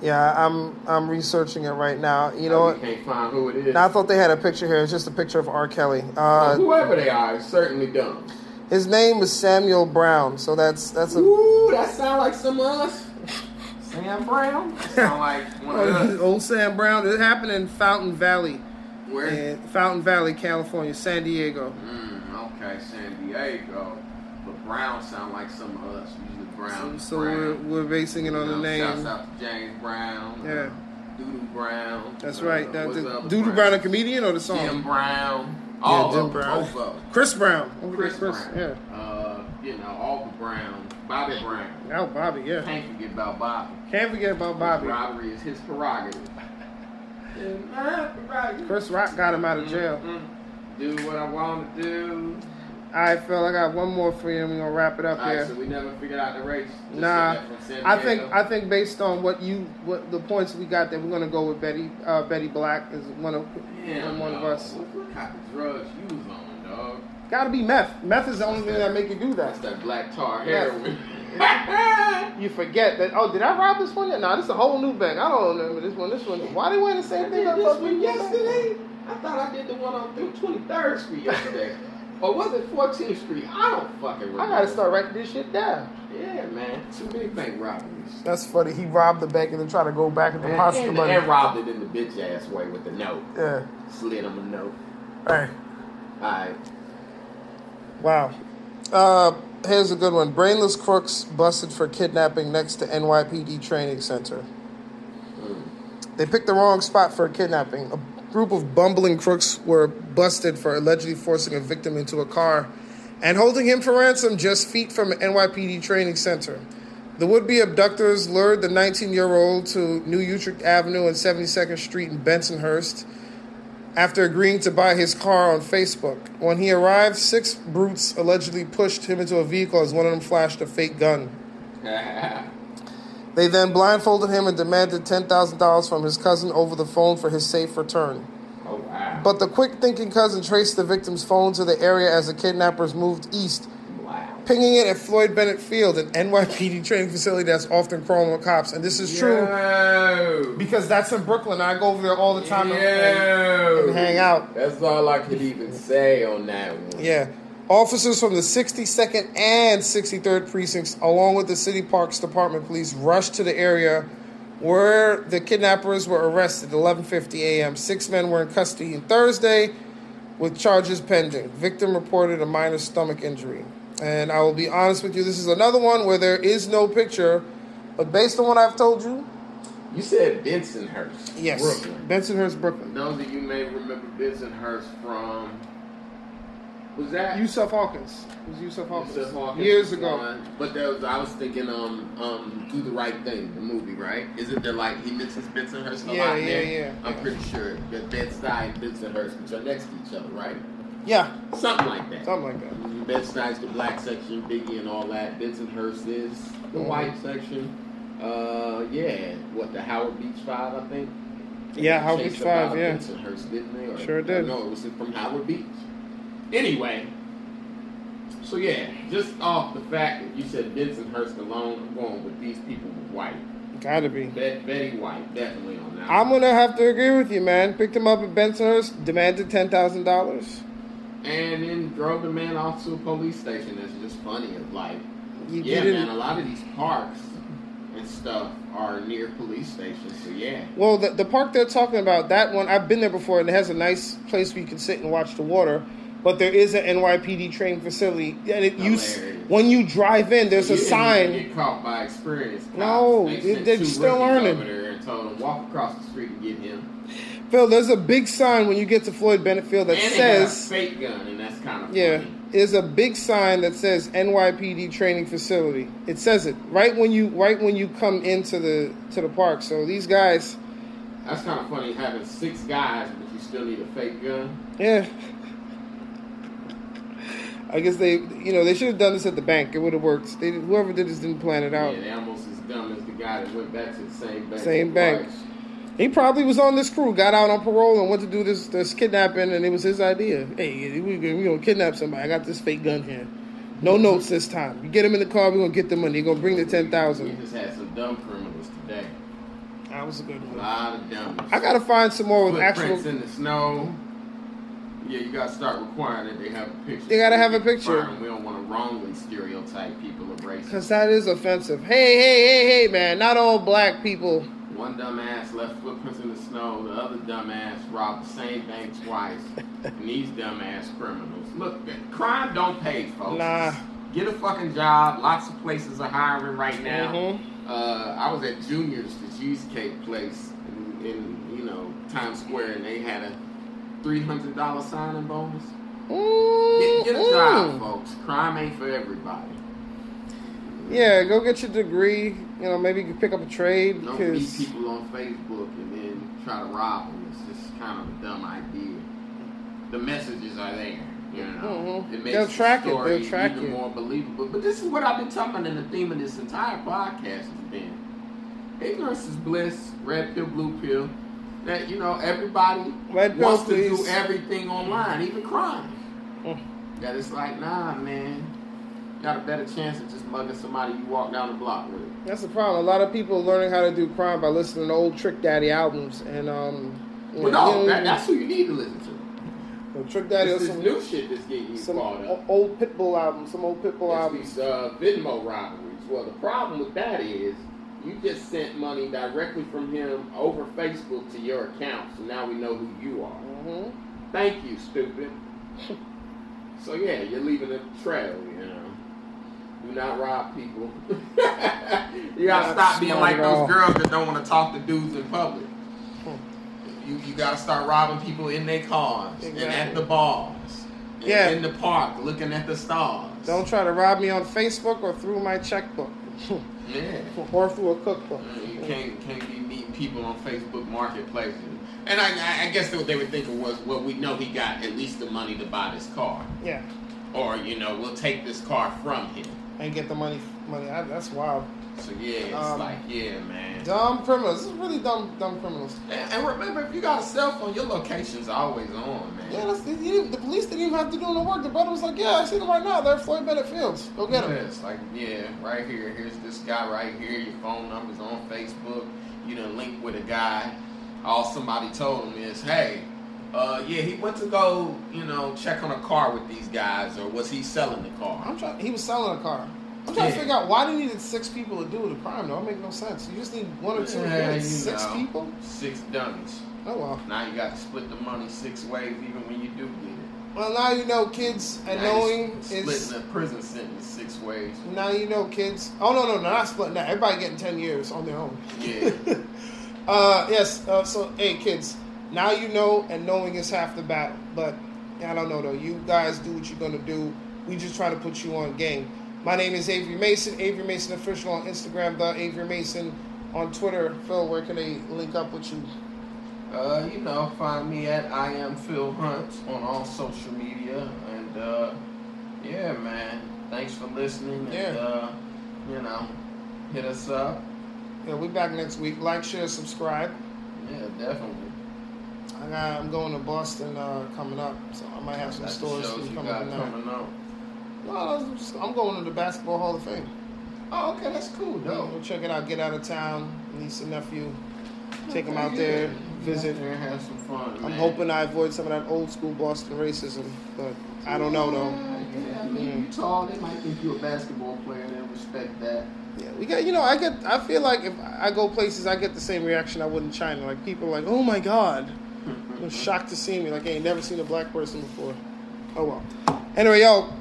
Yeah, I'm I'm researching it right now. You know Now, what? we can't find who it is. Now, I thought they had a picture here. It's just a picture of R. Kelly. Well, Uh, whoever they are, is certainly dumb. his name was Samuel Brown, so that's that's a Ooh, that sound like some of us. Sam Brown. Sound like one of us. old Sam Brown. It happened in Fountain Valley, Where? in Fountain Valley, California, San Diego. Mm, okay, San Diego. But Brown sound like some of us. Usually Brown. So we're, we're basing it on You the know, Shouts name. out to James Brown. Yeah. uh, Doodoo Brown. That's uh, right. That, the, the other Brown, a comedian, or the song? Jim Brown. All Jim of them, Brown. both. Chris Brown. Chris, forget Brown. Yeah. Uh, you know, all the Brown. Bobby Brown. Oh, Bobby. Yeah. Can't forget about Bobby. Can't forget about Bobby. Robbery is his prerogative. Chris Rock got him out of jail. Mm, Do what I want to do. All right, Phil. I got one more for you, and we're gonna wrap it up All right, here. so we never figured out the race. Just Nah, said that from San I think I think based on what you what the points we got that we're gonna go with Betty uh, Betty Black is one of Damn, one of us. What, kind of drugs you was on, dog? Got to be meth. Meth is the only thing that make you do That's that. that black tar heroin. You forget that. Oh, did I rob this one? Yet? Nah, this is a whole new bank. I don't remember this one. This one. Why they wearing the same did thing? I this thought one we- yesterday. I thought I did the one on 23rd Street yesterday. Or was it 14th Street? I don't fucking remember. I gotta start writing this shit down. Yeah, man. Too many bank robberies. That's funny. He robbed the bank and then tried to go back and And, deposit the and, money. and robbed it in the bitch ass way with the note. Yeah. Slid him a note. Hey. Alright. Wow. Uh, here's a good one. Brainless crooks busted for kidnapping next to NYPD training center. They picked the wrong spot for a kidnapping. A group of bumbling crooks were busted for allegedly forcing a victim into a car and holding him for ransom just feet from NYPD training center. The would-be abductors lured the 19-year-old to New Utrecht Avenue and 72nd Street in Bensonhurst after agreeing to buy his car on Facebook. When he arrived, six brutes allegedly pushed him into a vehicle as one of them flashed a fake gun. They then blindfolded him and demanded $10,000 from his cousin over the phone for his safe return. oh wow. But the quick thinking cousin traced the victim's phone to the area as the kidnappers moved east. Pinging it at Floyd Bennett Field, an NYPD training facility that's often crawling with cops. And this is true Yo. because that's in Brooklyn. I go over there all the time and, and hang out. That's all I could even say on that one. Yeah. Officers from the 62nd and 63rd precincts, along with the City Parks Department police, rushed to the area where the kidnappers were arrested at 11:50 a.m. Six men were in custody on Thursday with charges pending. Victim reported a minor stomach injury. And I will be honest with you, this is another one where there is no picture, but based on what I've told you, You said Bensonhurst. yes, Brooklyn. Bensonhurst, Brooklyn. Those of you may remember Bensonhurst from. Was that Yusuf Hawkins. It was Yusuf Hawkins. Yusuf Hawkins Years ago. one. But that was I was thinking um um Do the Right Thing, the movie, right? Isn't there like he mentions Bensonhurst a Yeah, lot in yeah, there? yeah, I'm yeah. pretty sure that Bed-Stuy and Bensonhurst, which are next to each other, right? Yeah, Something like that. something like that. Bed-Stuy's the black section, Biggie and all that. Bensonhurst is the Mhm. white section. Uh, yeah, what the Howard Beach Five, I think. Yeah, Howard Beach them out Five, of yeah. Bensonhurst, didn't they? Or, Sure did. No, it was from Howard Beach. Anyway, so yeah, just off the fact that you said Benson Bensonhurst alone, I'm going with these people were white. Gotta be. Bet, Betty White, definitely on that. I'm gonna have to agree with you, man. Picked him up at Bensonhurst, demanded ten thousand dollars. And then drove the man off to a police station. That's just funny. It's like, You yeah, man, a lot of these parks and stuff are near police stations. So yeah, Well, the, the park they're talking about, that one, I've been there before, and it has a nice place where you can sit and watch the water. But there is an NYPD training facility, and it you when you drive in, there's You a sign. Get caught by experience. cops. No, they they're still learning. Over there and told him walk across the street and get him. Phil, there's a big sign when you get to Floyd Bennett Field that and says, fake gun, and that's kind of yeah, funny. there's a big sign that says NYPD training facility. It says it right when you right when you come into the to the park. So these guys, That's kind of funny having six guys, but you still need a fake gun. yeah. I guess they, you know, they should have done this at the bank. It would have worked. They, whoever did this didn't plan it out. Yeah, they almost as dumb as the guy that went back to the same bank. Same bank. twice. He probably was on this crew, got out on parole, and went to do this this kidnapping, and it was his idea. Hey, we we gonna kidnap somebody. I got this fake gun here. No mm-hmm. notes this time. You get him in the car, we're gonna get the money. You're gonna bring the ten thousand. We just had some dumb criminals today. That was a good A one. lot of dummies. I gotta find some more with Footprints actual. in the snow. Yeah, you gotta start requiring that they have a picture. They gotta so have a picture. find 'em. We don't want to wrongly stereotype people of race. Cause that is offensive. Hey, hey, hey, hey, man! Not all black people. One dumbass left footprints in the snow. The other dumbass robbed the same bank twice. and these dumbass criminals. Look, crime don't pay, folks. Nah. Get a fucking job. Lots of places are hiring right now. Mhm. Uh, I was at Junior's, the cheesecake place in, in you know Times Square, and they had a three hundred dollar signing bonus. Get, get a job, folks. Crime ain't for everybody. Yeah, go get your degree. You know, maybe you can pick up a trade Don't meet people on Facebook and then try to rob them. It's just kind of a dumb idea. The messages are there. You know, Mhm. it makes They'll the track it. story They'll track even you. more believable. But this is what I've been talking about, and the theme of this entire podcast has been ignorance is bliss. Red pill, blue pill. That you know, everybody Red pill, wants to do everything online, even crime. Mm. That it's like, nah, man. Got a better chance of just mugging somebody you walk down the block with. That's the problem. A lot of people are learning how to do crime by listening to old Trick Daddy albums, and um. Well, know, no, that, that's who you need to listen to. Or Trick Daddy this some new shit that's getting you some old Pitbull albums, some old Pitbull It's albums. these uh, Venmo robberies. Well, the problem with that is you just sent money directly from him over Facebook to your account, so now we know who you are. hmm Thank you, stupid. so yeah, you're leaving a trail, you know. Do not rob people. you gotta stop being like those girls that don't want to talk to dudes in public. You you gotta start robbing people in their cars and at the bars. Yeah. In the park, looking at the stars. Don't try to rob me on Facebook or through my checkbook Yeah. or through a cookbook. Uh, you can't can't be meeting people on Facebook Marketplaces. And I, I- I guess what they were thinking was, well, we know he got at least the money to buy this car, Yeah, or you know, we'll take this car from him. And get the money. Money. I, that's wild. So yeah, it's Um, like yeah, man. Dumb criminals. This is really dumb. Dumb criminals. And, and remember, if you got a cell phone, your location's always on, man. Yeah, that's, he didn't- the police didn't even have to do no work. The brother was like, "Yeah, I see them right now. They're Floyd Bennett Fields. Go get them." Yeah, it's like, yeah, right here. Here's this guy right here. Your phone number's on Facebook. You done link with a guy. All somebody told him is, hey, uh, yeah, he went to go, you know, check on a car with these guys, or was he selling the car? I'm trying. He was selling a car. I'm trying to figure out why do you need six people to do the crime. Though, it make no sense. You just need one or two. Yeah, Yeah, you six know. people. Six dummies. Oh well. Now you got to split the money six ways, even when you do get it. Well, now you know, kids, and Now you knowing splitting is the prison sentence six ways. now you know, kids. Oh no, no, no, not splitting that. Everybody getting ten years on their own. Yeah. Uh, yes. Uh, so, hey, kids. Now you know, and knowing is half the battle. But I don't know though. You guys do what you're gonna do. We just try to put you on game. My name is Avery Mason. Avery Mason official on Instagram. The Avery Mason on Twitter. Phil, where can they link up with you? Uh, you know, find me at I am Phil Hunt on all social media, and uh, yeah, man, thanks for listening. And, Yeah. uh, you know, hit us up. Yeah, we back next week. Like, share, subscribe. Yeah, definitely. I got, I'm going to Boston uh, coming up, so I might have some That's stores the for you coming up. up. No, I'm, going to the Basketball Hall of Fame. Oh, okay, that's cool, Yeah, though. we'll check it out. Get out of town, niece and nephew. Take them out there, visit. There and have some fun. I'm man. hoping I avoid some of that old school Boston racism, but I don't know though. Yeah, I mean, you're tall, they might think you're a basketball player. And they'll respect that. Yeah, we got you know I get I feel like if I go places I get the same reaction I would in China. Like people are like, oh my god, I'm shocked to see me. Like I ain't never seen a black person before. Oh well. Anyway, yo,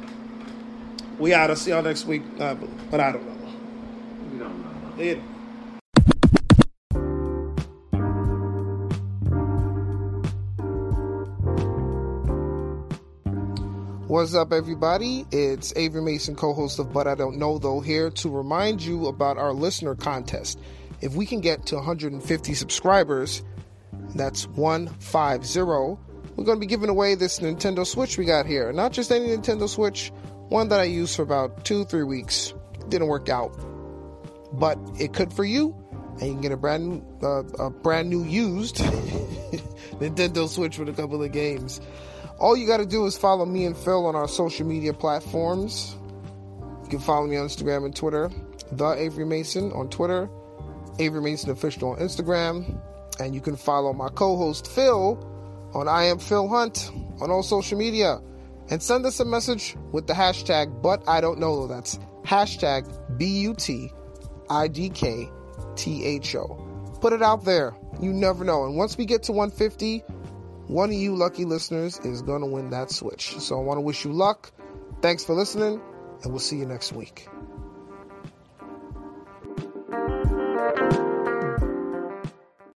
we out. I'll see y'all next week. Uh, but, but I don't know. You don't know. It, What's up, everybody? It's Avery Mason, co host of But I Don't Know, though, here to remind you about our listener contest. If we can get to 150 subscribers, that's 150, we're going to be giving away this Nintendo Switch we got here. Not just any Nintendo Switch, one that I used for about two, three weeks. Didn't work out, but it could for you, and you can get a brand new, uh, a brand new used Nintendo Switch with a couple of games. All you got to do is follow me and Phil on our social media platforms. You can follow me on Instagram and Twitter, the Avery Mason on Twitter, Avery Mason official on Instagram, and you can follow my co-host Phil on I am Phil Hunt on all social media, and send us a message with the hashtag But I Don't Know. That's hashtag B U T I D K T H O. Put it out there. You never know. And once we get to 150, one of you lucky listeners is going to win that switch. So I want to wish you luck. Thanks for listening, and we'll see you next week.